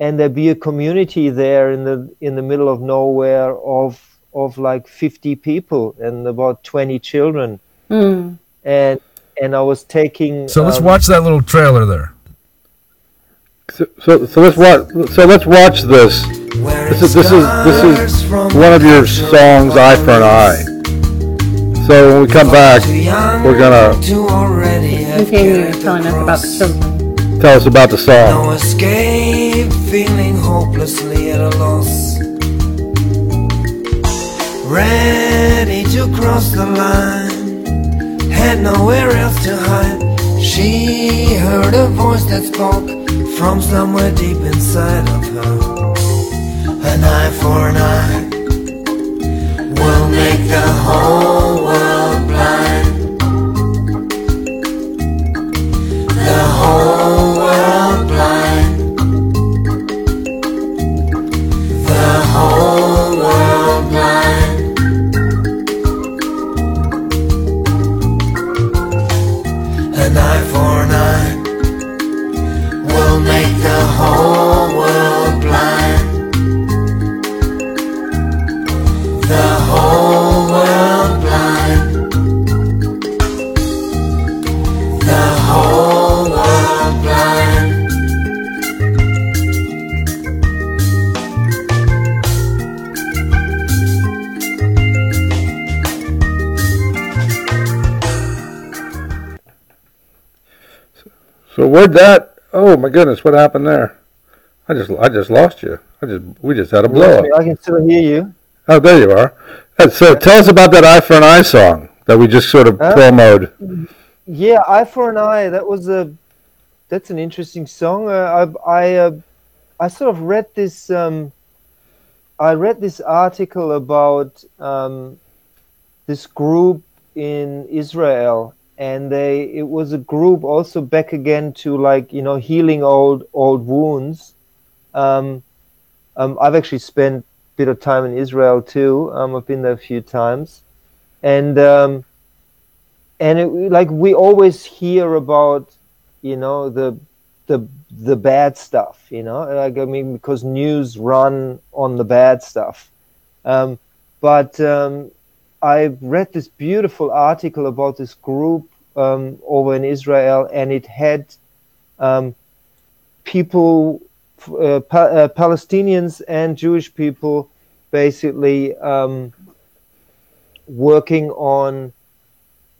and there'd be a community there in the in the middle of nowhere of of like 50 people and about 20 children Mm. and and I was taking So let's um, watch that little trailer there. So, so, so let's watch. So let's watch this. This it is this is this is one of your songs, "Eye for an Eye." So when we come back, we're gonna to already have Continue telling us about the cross. children. tell us about the song. No escape, feeling hopelessly at a loss. Ready to cross the line, had nowhere else to hide. She heard a voice that spoke from somewhere deep inside of her. An eye for an eye will make the whole world where'd that? Oh my goodness, what happened there? I just I just lost you. I just we just had a blow up. I can still hear you. Oh, there you are. And so tell us about that "Eye for an Eye" song that we just sort of Huh? promoed. Yeah, Eye for an Eye. That was a that's an interesting song. Uh, I I uh, I sort of read this. Um, I read this article about um, this group in Israel, and they it was a group also back again to like you know healing old old wounds. Um, um, I've actually spent a bit of time in Israel too. Um, I've been there a few times, and um, and it, like we always hear about you know the the the bad stuff you know like i mean because news run on the bad stuff um, but um, i read this beautiful article about this group um, over in israel and it had um, people uh, pa- uh, palestinians and jewish people basically um, working on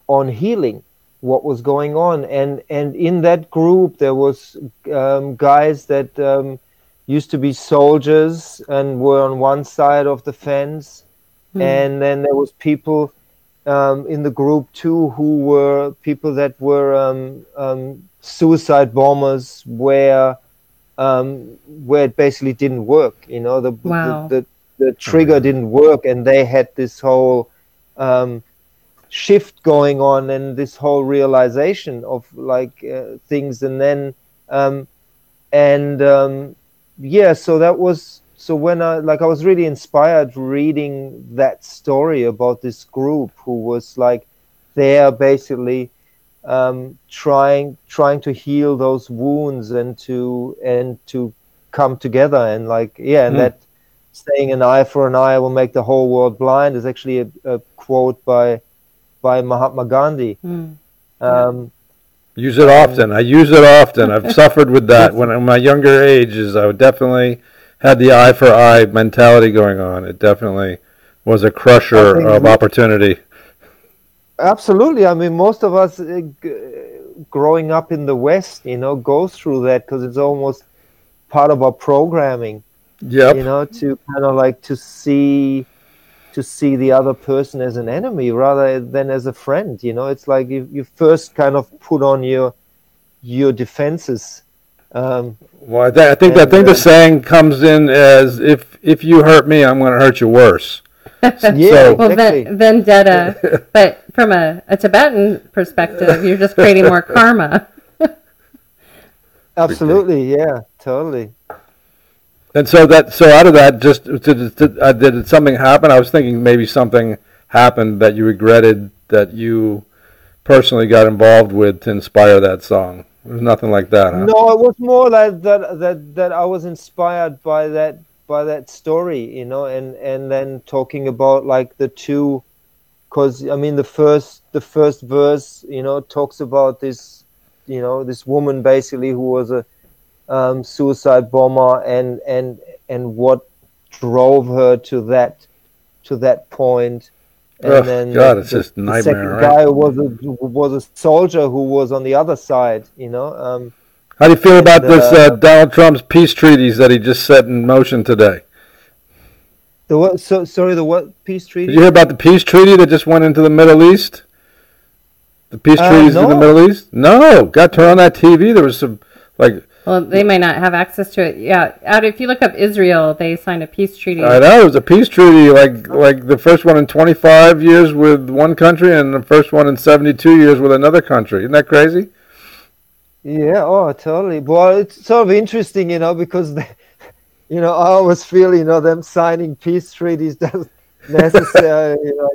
on healing what was going on. And and in that group there was um, guys that um, used to be soldiers and were on one side of the fence. And then there was people um, in the group too who were people that were um, um, suicide bombers where um, where it basically didn't work you know the Wow. the, the, the trigger didn't work and they had this whole um, shift going on and this whole realization of like uh, things and then um, and um, yeah so that was so when I like I was really inspired reading that story about this group who was like there basically um, trying trying to heal those wounds and to and to come together and like yeah and Mm. that saying an eye for an eye will make the whole world blind is actually a, a quote by by Mahatma Gandhi. Mm. Um, Use it often. I use it often. I've suffered with that when in my younger ages. I would definitely had the eye for eye mentality going on. It definitely was a crusher of we- opportunity. absolutely. I mean, most of us uh, g- growing up in the West, you know, go through that because it's almost part of our programming. Yeah. You know, to kind of like to see to see the other person as an enemy rather than as a friend. You know, it's like you, you first kind of put on your your defenses Um, Well, I, th- I think I And, think the uh, saying comes in as if if you hurt me, I'm going to hurt you worse. yeah, So- Well, exactly. ven- vendetta, but from a, a Tibetan perspective, you're just creating more karma. Absolutely, yeah, totally. And so that so out of that, just did, did, uh, did something happen? I was thinking maybe something happened that you regretted that you personally got involved with to inspire that song. There's nothing like that, huh? No, it was more like that that that I was inspired by that by that story, you know, and and then talking about like the two, because I mean the first the first verse, you know, talks about this, you know, this woman basically who was a um, suicide bomber and and and what drove her to that to that point. And Ugh, then God, the- it's just the nightmare, second right? guy was a was a soldier who was on the other side, you know. Um, How do you feel about And, this uh, uh, Donald Trump's peace treaties that he just set in motion today? The what? So sorry. The what peace treaty? Did you hear about the peace treaty that just went into the Middle East? The peace Uh, treaties in the. Middle East? No, got turned on that TV. There was some like Well, they might not have access to it. Yeah, out if you look up Israel, they signed a peace treaty. I know it was a peace treaty, like like the first one in 25 years with one country, and the first one in 72 years with another country. Isn't that crazy? Yeah. Oh, totally. Well, it's sort of interesting, you know, because they, you know I always feel you know them signing peace treaties doesn't necessarily you know,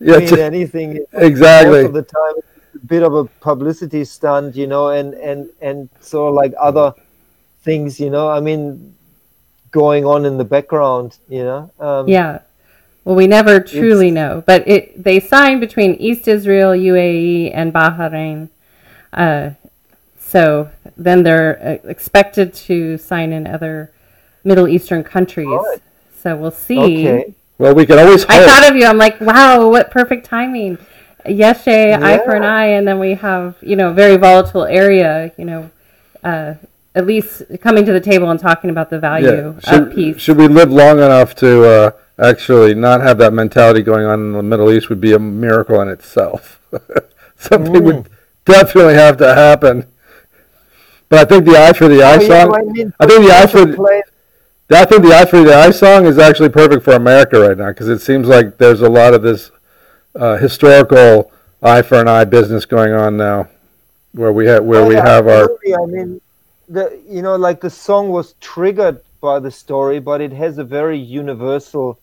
Yeah, mean t- anything. Most exactly. of the time, it's a bit of a publicity stunt, you know, and and and sort of like other things, you know. I mean, going on in the background, you know. Um, Yeah. Well, we never truly know, but it they signed between East Israel, UAE, and Bahrain. Uh, so then they're uh, expected to sign in other Middle Eastern countries. Right. So we'll see. Okay. Well, we can always hope. I thought of you. I'm like, wow, what perfect timing. Yeshe, eye for an eye, and then we have you know very volatile area. You know, uh, at least coming to the table and talking about the value yeah. of Should, peace. should we live long enough to uh, actually not have that mentality going on in the Middle East would be a miracle in itself. Something would definitely have to happen. But I think the eye for the eye Oh, yeah, song. I mean, I think the eye for play- I think the Eye for the Eye song is actually perfect for America right now because it seems like there's a lot of this uh, historical eye for an eye business going on now, where we have where Oh, we yeah, have our. I mean, the you know, like the song was triggered by the story, but it has a very universal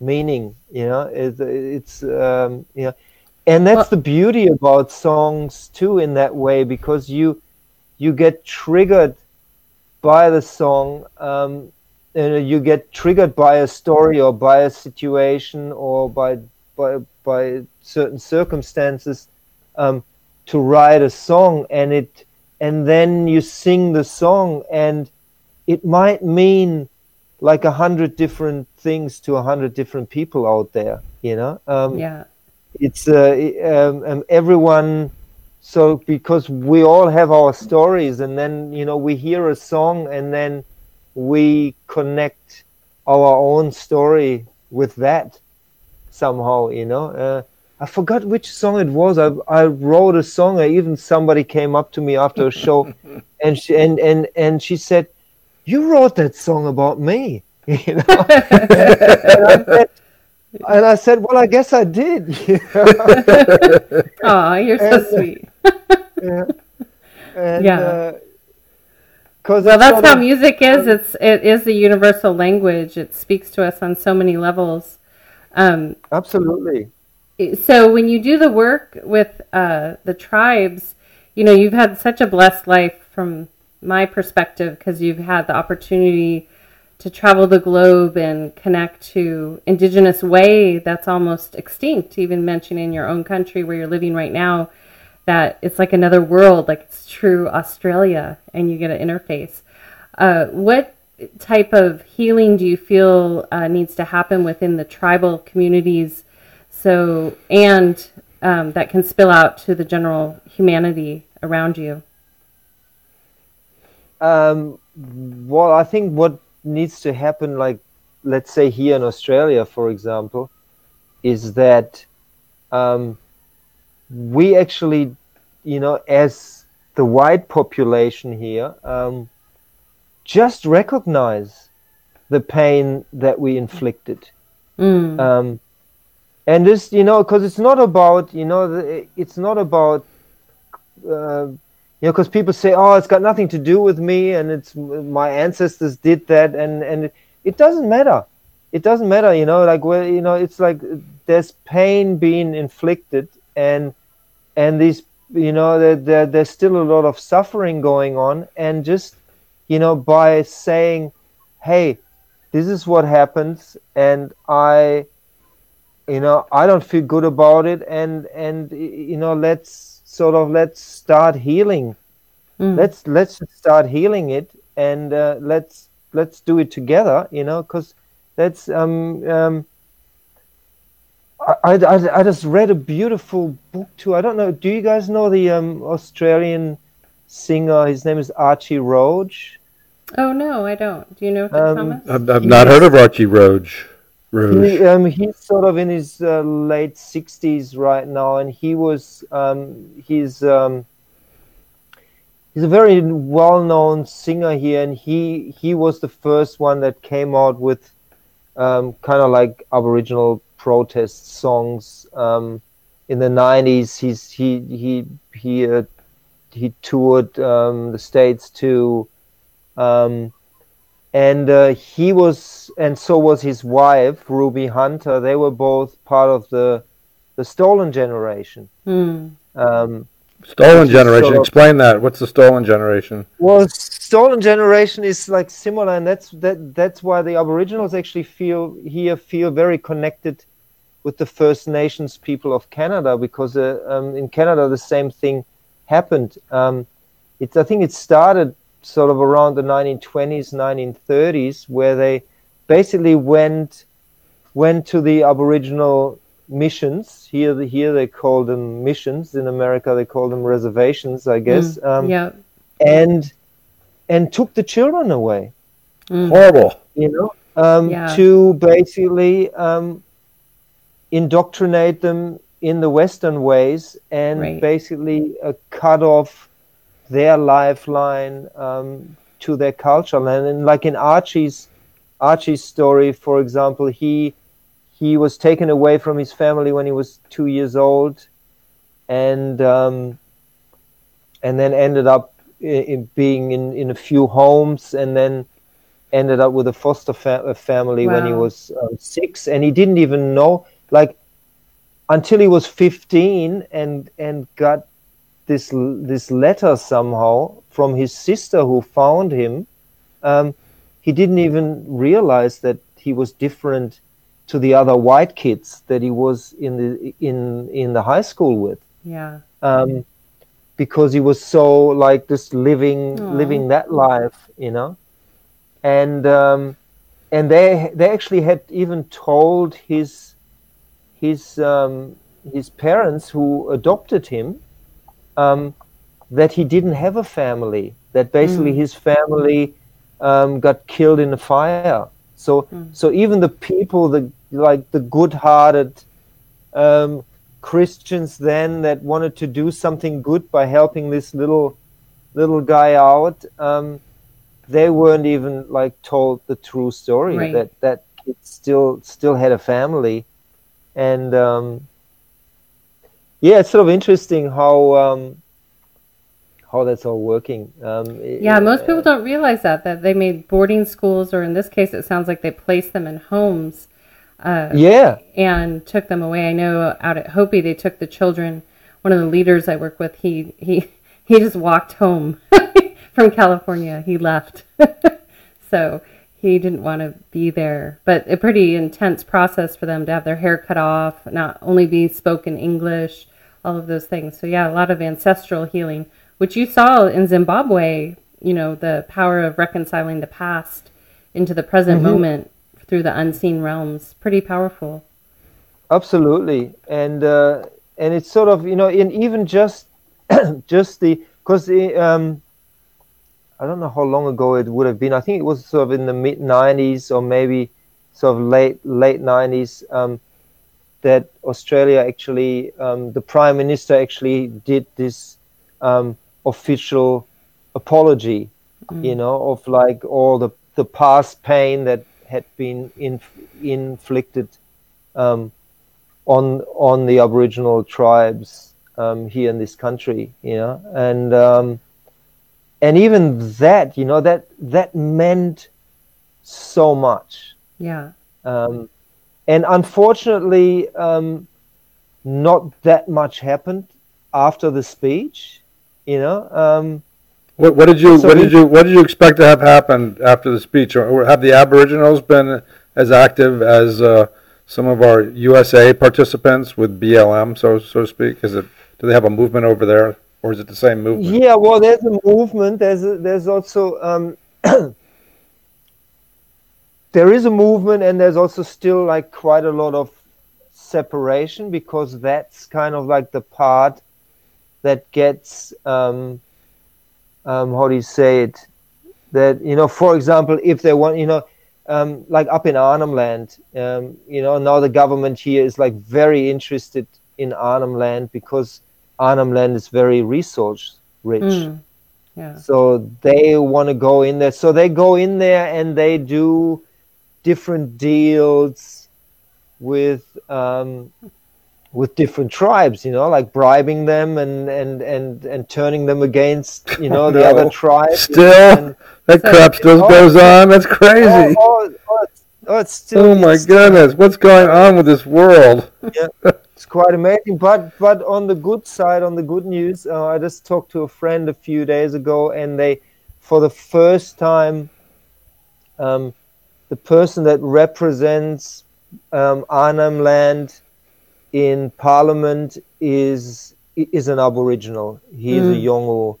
meaning. You know, it's it's um, you know, and that's the beauty about songs too, in that way, because you you get triggered by the song. Um, and you get triggered by a story or by a situation or by by by certain circumstances um, to write a song and it and then you sing the song and it might mean like a hundred different things to a hundred different people out there you know um, yeah. it's uh, um, um, everyone so because we all have our stories and then you know we hear a song and then we connect our own story with that somehow you know uh, i forgot which song it was I, I wrote a song I even somebody came up to me after a show and she and, and and she said you wrote that song about me you know and, I said, and I said well i guess i did you know? Oh, you're so And- sweet. yeah. And, Yeah. uh 'cause Well, that's how of- music is. It's it is a universal language. It speaks to us on so many levels. Um, Absolutely. so when you do the work with uh, the tribes, you know you've had such a blessed life from my perspective because you've had the opportunity to travel the globe and connect to indigenous way that's almost extinct. Even mentioning your own country where you're living right now, that it's like another world, like it's true Australia, and you get an interface. Uh, what type of healing do you feel uh, needs to happen within the tribal communities? So, and um, that can spill out to the general humanity around you. Um, well, I think what needs to happen, like, let's say here in Australia, for example, is that um, we actually, you know, as the white population here, um, just recognize the pain that we inflicted. Mm. Um, and this, you know, because it's not about, you know, it's not about, uh, you know, because people say, oh, it's got nothing to do with me, and it's my ancestors did that, and and it, it doesn't matter. It doesn't matter, you know, like well, you know, it's like there's pain being inflicted, and and these, you know, there, there there's still a lot of suffering going on, and just, you know, by saying, hey, this is what happens, and I you know i don't feel good about it and and you know let's sort of let's start healing. Mm. let's let's start healing it and uh, let's let's do it together you know because that's um um I, I, I just read a beautiful book too. I don't know do you guys know the um australian singer? His name is archie roach Oh no, I don't. Do you know Um, Thomas? I've, I've not heard of Archie Roach. Rouge. He, um, he's sort of in his uh, late sixties right now, and he was um, he's um, he's a very well-known singer here, and he he was the first one that came out with um, kind of like Aboriginal protest songs um, in the nineties. He's he he he uh, he toured um, the states too. Um, and uh, he was and so was his wife ruby hunter they were both part of the the stolen generation Mm. um, Stolen generation. sort of- Explain that. What's the stolen generation? well stolen generation is like similar and that's that that's why the aboriginals actually feel here feel very connected with the first nations people of canada because uh, um, in canada the same thing happened um, it's i think it started sort of around the 1920s 1930s where they basically went went to the aboriginal missions here the, here they call them missions in america they call them reservations i guess um, yeah. and and took the children away Horrible. you know um, Yeah. to basically um, indoctrinate them in the western ways and Right. basically uh, cut off their lifeline um, to their culture. And, and like in archie's archie's story for example he he was taken away from his family when he was two years old and um, and then ended up i in being in, in a few homes and then ended up with a foster fa- family when he was um, six. And he didn't even know like until he was 15 and and got this this letter somehow from his sister who found him um, he didn't even realize that he was different to the other white kids that he was in the in in the high school with Yeah. um, because he was so like just living Aw. living that life, you know, and um, and they they actually had even told his his um, his parents who adopted him um, that he didn't have a family. That basically his family um, got killed in a fire. So so even the people, the like the good-hearted um, Christians then that wanted to do something good by helping this little little guy out, um, they weren't even like told the true story Right. that that kid still still had a family, and um, yeah, it's sort of interesting how um, how that's all working. Um, Yeah, most people don't realize that that they made boarding schools, or in this case, it sounds like they placed them in homes uh, yeah, and took them away. I know out at Hopi, they took the children. One of the leaders I work with, he he he just walked home from California. He left, so he didn't want to be there. But a pretty intense process for them to have their hair cut off, not only be spoken English, all of those things. So yeah, a lot of ancestral healing, which you saw in Zimbabwe. You know, the power of reconciling the past into the present moment through the unseen realms. Pretty powerful. absolutely and uh, and it's sort of you know in even just just the because um i don't know how long ago it would have been i think it was sort of in the mid 90s or maybe sort of late late 90s um that australia actually um the prime minister actually did this um official apology you know, of like all the the past pain that had been inf- inflicted um, on on the Aboriginal tribes um, here in this country, you know, and um, and even that, you know, that that meant so much. Yeah. Um, and unfortunately, um, not that much happened after the speech. You know, um, What, what did you So what we- did you what did you expect to have happened after the speech? Or, or have the Aboriginals been as active as uh, some of our USA participants with BLM, so so to speak? Is it do they have a movement over there, or is it the same movement? yeah. Well, there's a movement. There's a, there's also um, there is a movement, and there's also still like quite a lot of separation because that's kind of like the part that gets um, um, how do you say it? That you know, for example, if they want, you know, um, like up in Arnhem Land, um, you know, now the government here is like very interested in Arnhem Land because Arnhem Land is very resource rich. Mm. Yeah. So they want to go in there. So they go in there and they do different deals with um, with different tribes. You know, like bribing them and and and and turning them against you know the No. other tribes. Still, And- that crap still goes on. That's crazy. oh, oh, it's, oh, still. Oh my goodness, what's going on with this world? Yeah. It's quite amazing. But but on the good side, on the good news, uh, I just talked to a friend a few days ago, and they, for the first time, um, the person that represents um, Arnhem Land in Parliament is is an Aboriginal. He is a Yolngu,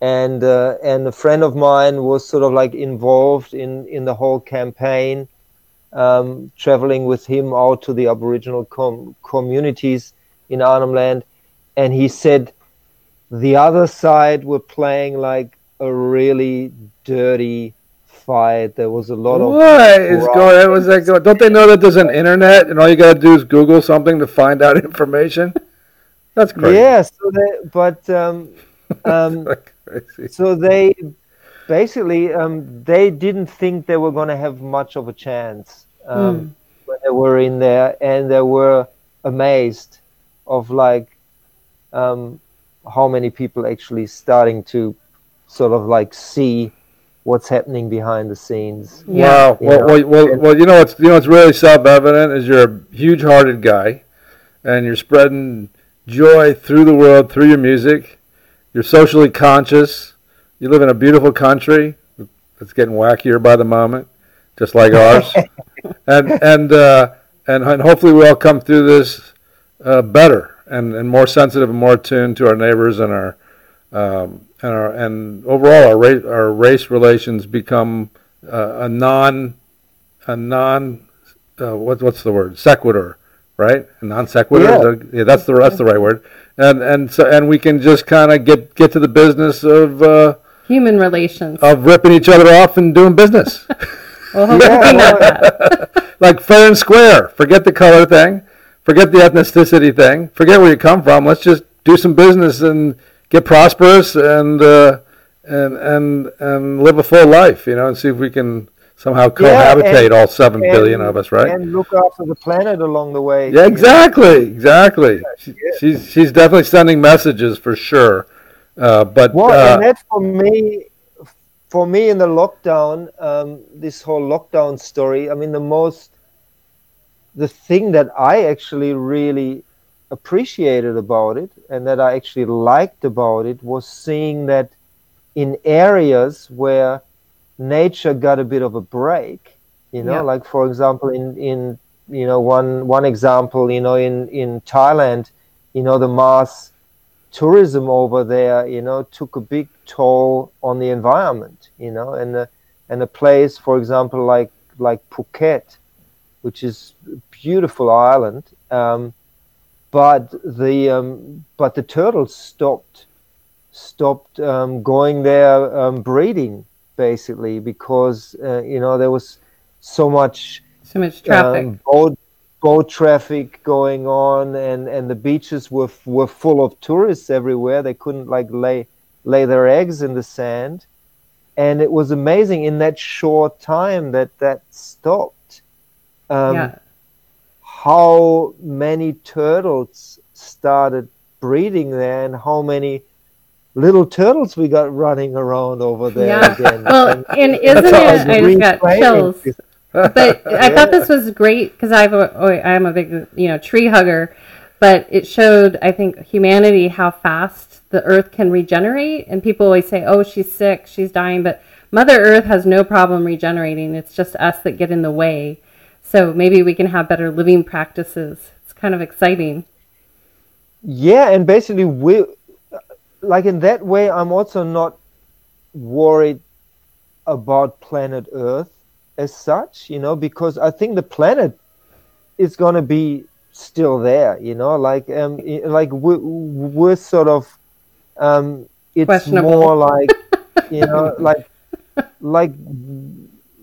and uh, and a friend of mine was sort of like involved in in the whole campaign um, traveling with him out to the Aboriginal com- communities in Arnhem Land, and he said the other side were playing like a really dirty fight. There was a lot of What is going? What's that going? Don't they know that there's an internet and all you gotta do is Google something to find out information? That's crazy. Yeah, so they, but um, um, so they basically um, they didn't think they were going to have much of a chance um, when they were in there, and they were amazed of like um, how many people actually starting to sort of like see what's happening behind the scenes. Yeah. Wow. Well, Yeah. well, well, well, you know what's you know what's really self-evident is you're a huge-hearted guy, and you're spreading joy through the world through your music. You're socially conscious. You live in a beautiful country that's getting wackier by the moment, just like ours. and and uh, and and hopefully we all come through this uh, better and, and more sensitive and more attuned to our neighbors and our um, and our and overall our race our race relations become uh, a non a non uh, what, what's the word? Sequitur right? A non sequitur Yeah. yeah that's the that's the right word. And and so and we can just kind of get get to the business of uh, Human relations. of ripping each other off and doing business. Well, hopefully Yeah, that. like fair and square. Forget the color thing. Forget the ethnicity thing. Forget where you come from. Let's just do some business and get prosperous and uh, and and and live a full life you know and see if we can somehow cohabitate all seven billion and- of us right And look after the planet along the way. yeah exactly exactly she, she's she's definitely sending messages for sure uh, but Well, uh, and that for me, for me in the lockdown, um, this whole lockdown story. I mean, the most, the thing that I actually really appreciated about it, and that I actually liked about it, was seeing that in areas where nature got a bit of a break. You know, Yeah. like for example, in in you know one one example, you know, in in Thailand, you know, the mass tourism over there, you know, took a big toll on the environment, you know, and a, and a place, for example, like like Phuket, which is a beautiful island, um, but the um, but the turtles stopped stopped um, going there um, breeding basically because uh, you know there was so much So much traffic. um, boat boat traffic going on, and and the beaches were were full of tourists everywhere. They couldn't like lay lay their eggs in the sand, and it was amazing in that short time that that stopped. Um, yeah. How many turtles started breeding there and how many little turtles we got running around over there Yeah. again. Well, and isn't That's it? I just got chills. but I thought this was great because I've a, oh, I'm a big you know tree hugger, but it showed I think humanity how fast the earth can regenerate, and people always say, "Oh, she's sick, she's dying," but Mother Earth has no problem regenerating. It's just us that get in the way. So maybe we can have better living practices. It's kind of exciting. Yeah, and basically we like in that way I'm also not worried about planet Earth as such, you know, because I think the planet is going to be still there, you know, like um like we we're sort of um it's more like you know like like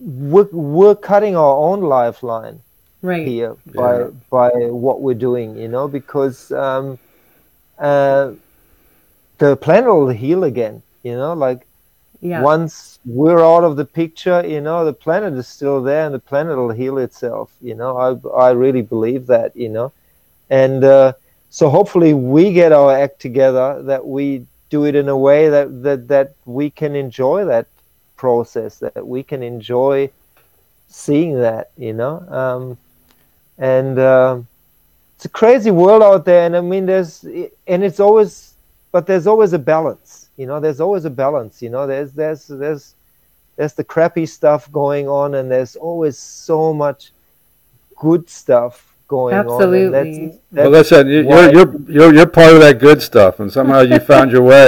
we're, we're cutting our own lifeline Right. here by Yeah. by what we're doing, you know, because um, uh, the planet will heal again, you know, like Yeah. once we're out of the picture, you know, the planet is still there and the planet will heal itself, you know. I I really believe that, you know, and uh, so hopefully we get our act together that we do it in a way that that that we can enjoy that process, that we can enjoy seeing that, you know. Um, and um it's a crazy world out there, and I mean, there's and it's always, but there's always a balance, you know. There's always a balance, you know. There's there's there's there's the crappy stuff going on, and there's always so much good stuff going on. Absolutely. And that's, Well, that's listen, you- why- you're you're you're you're part of that good stuff, and somehow you found your way.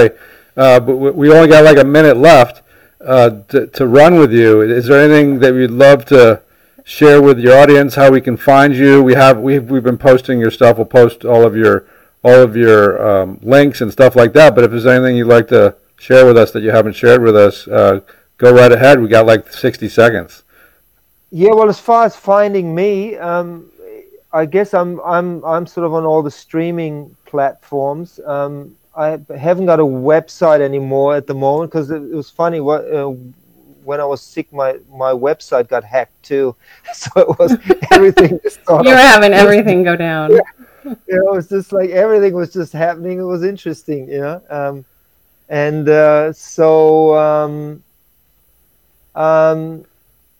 Uh, but we we only got like a minute left uh, to to run with you. Is there anything that you'd love to share with your audience? How we can find you? We have we've we've been posting your stuff. We'll post all of your all of your um, links and stuff like that. But if there's anything you'd like to share with us that you haven't shared with us, uh, go right ahead. We got like 60 seconds. Yeah, well, as far as finding me, um, I guess I'm I'm I'm sort of on all the streaming platforms. Um, I haven't got a website anymore at the moment because it, it was funny. What uh, when I was sick, my my website got hacked too, so it was everything. just You're of- having everything go down. you know, it was just like everything was just happening. It was interesting, you know. Um, and uh, so, um, um,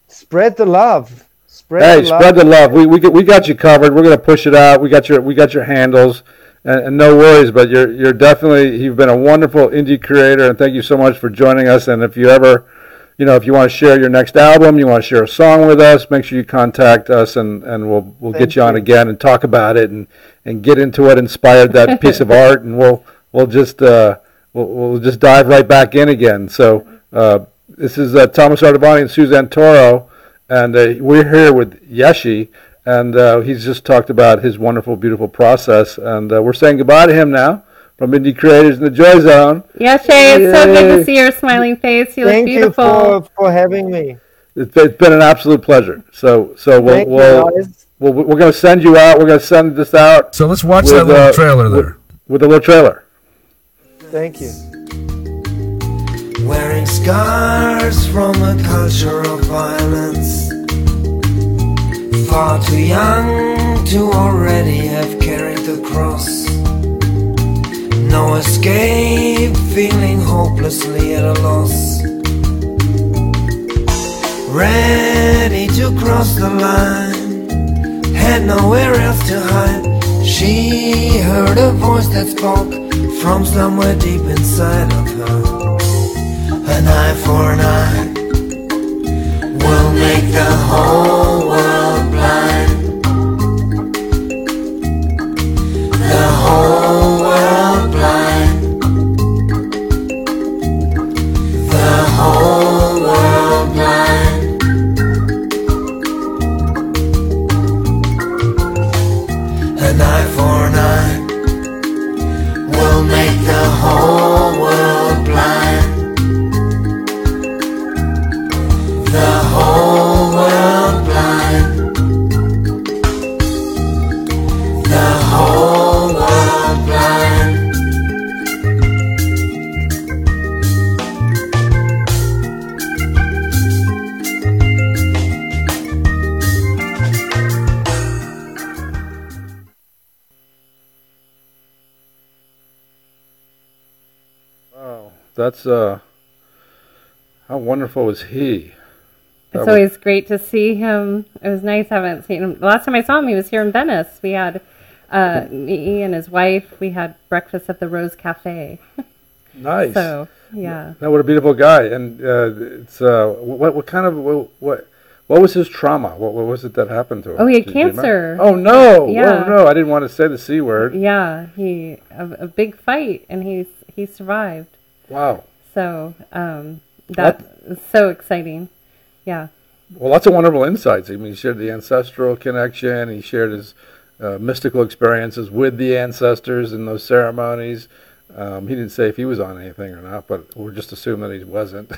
spread the love. Spread Hey, the love. spread the love. We we got, we got you covered. We're gonna push it out. We got your we got your handles, and, and no worries. But you're you're definitely you've been a wonderful indie creator, and thank you so much for joining us. And if you ever, you know, if you want to share your next album, you want to share a song with us, make sure you contact us, and, and we'll we'll Thank get you on again and talk about it and, and get into what inspired that piece of art, and we'll we'll just uh, we'll, we'll just dive right back in again. So uh, this is uh, Thomas Artavani and Suzanne Toro and uh, we're here with Yeshe, and uh, he's just talked about his wonderful, beautiful process, and uh, we're saying goodbye to him now from Indie Creators in the Joy Zone. Yeshe, it's so good to see your smiling face. You look beautiful. Thank you for, for having me. It's, it's been an absolute pleasure. So, so we'll, Thank we'll, you, we'll we're going to send you out. We're going to send this out So let's watch With, that little uh, trailer with- there. with a little trailer. Thank you. Wearing scars from a culture of violence. Far too young to already have carried the cross. No escape, feeling hopelessly at a loss. Ready to cross the line, had nowhere else to hide. She heard a voice that spoke from somewhere deep inside of her. An eye for an was he? That It's was- always great to see him. It was nice. I haven't seen him. The last time I saw him, he was here in Venice. We had uh, me and his wife. We had breakfast at the Rose Cafe. nice. So yeah, No, what a beautiful guy, and uh, it's uh, what what kind of what what, what was his trauma? What, what was it that happened to him? Oh, he had remember? cancer. Oh no! Yeah. Oh no! I didn't want to say the c word. yeah. He a, a big fight, and he's he survived. Wow. So um, so exciting. Yeah. Well, lots of wonderful insights. I mean, he shared the ancestral connection. He shared his uh, mystical experiences with the ancestors in those ceremonies. Um, he didn't say if he was on anything or not, but we'll just assume that he wasn't.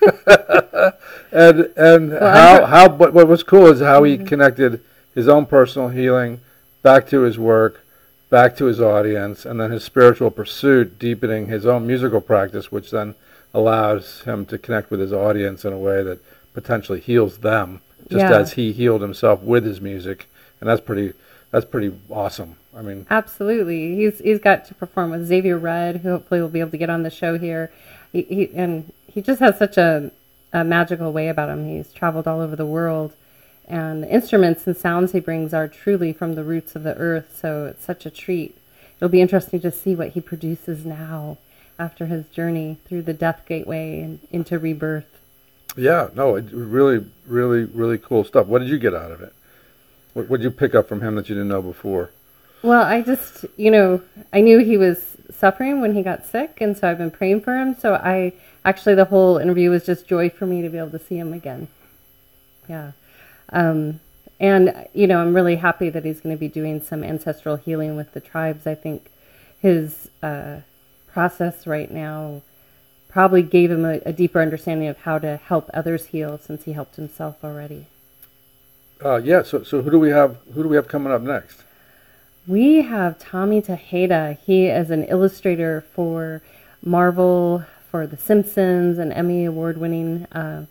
and and how how what, what was cool is how he connected his own personal healing back to his work, back to his audience, and then his spiritual pursuit, deepening his own musical practice, which then allows him to connect with his audience in a way that potentially heals them, just Yeah. as he healed himself with his music, and that's pretty that's pretty awesome. I mean, Absolutely, he's he's got to perform with Xavier Rudd, who hopefully will be able to get on the show here. He, he and he just has such a, a magical way about him. He's traveled all over the world, and the instruments and sounds he brings are truly from the roots of the earth. So it's such a treat. It'll be interesting to see what he produces now after his journey through the death gateway and into rebirth. yeah, no, it really, really, really cool stuff. What did you get out of it? What did you pick up from him that you didn't know before? Well, I just, you know, I knew he was suffering when he got sick, and so I've been praying for him. So I actually, the whole interview was just joy for me to be able to see him again. Yeah. Um, and, you know, I'm really happy that he's going to be doing some ancestral healing with the tribes. I think his uh, process right now probably gave him a, a deeper understanding of how to help others heal since he helped himself already. Uh, yeah, so so who do we have? Who do we have coming up next? We have Tommy Tejeda. He is an illustrator for Marvel, for The Simpsons, an Emmy Award winning, uh,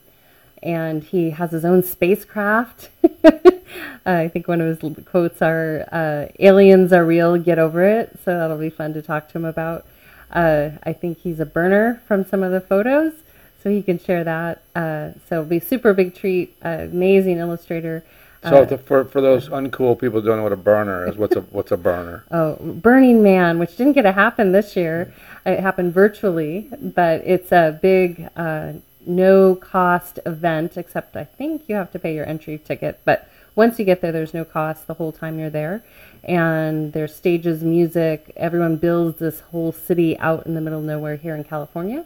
and he has his own spacecraft. I think one of his quotes are uh, Aliens are real, get over it. So that'll be fun to talk to him about. Uh, I think he's a burner from some of the photos, so he can share that. Uh, so it'll be super big treat. Uh, amazing illustrator. So to, for for those uncool people who don't know what a burner is, what's a what's a burner? Oh, Burning Man, which didn't get to happen this year. It happened virtually, but it's a big uh, no cost event, except I think you have to pay your entry ticket. But once you get there, there's no cost the whole time you're there. And there's stages, music. Everyone builds this whole city out in the middle of nowhere here in California.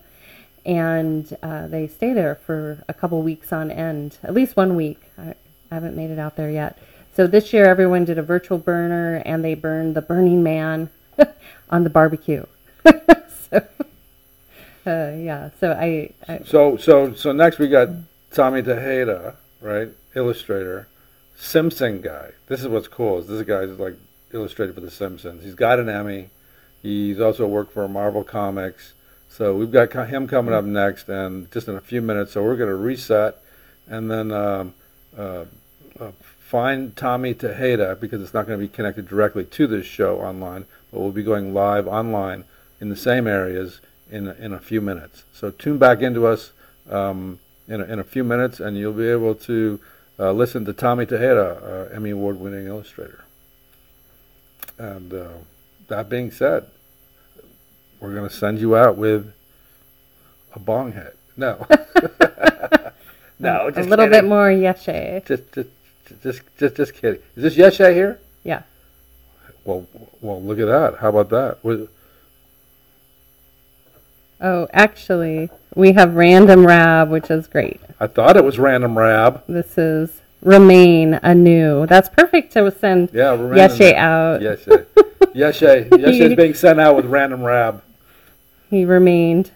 And uh, they stay there for a couple weeks on end, at least one week. I, haven't made it out there yet. So this year, everyone did a virtual burner, and they burned the Burning Man on the barbecue. so, uh, yeah. So I, I So so so next we got Tommy Tejeda, right? Illustrator, Simpson guy. This is what's cool. Is this guy's like illustrated for The Simpsons. He's got an Emmy. He's also worked for Marvel Comics. So we've got him coming up next, and just in a few minutes. So we're going to reset, and then um, uh, uh, find Tommy Tejeda because it's not going to be connected directly to this show online, but we'll be going live online in the same areas in a, in a few minutes. So tune back into us um, in, a, in a few minutes, and you'll be able to uh, listen to Tommy Tejeda, uh, Emmy Award-winning illustrator. And uh, that being said, we're going to send you out with a bong hit. No, no, just a little kidding. bit more yeshe. Just, just, just, just, just kidding. Is this Yeshe here? Yeah. Well, well, look at that. How about that? Oh, actually, we have Random Rab, which is great. I thought it was Random Rab. This is Remain Anew. That's perfect to send Yeah, Yeshe out. Yeshe. Yeshe. Yeshe is being sent out with Random Rab. He remained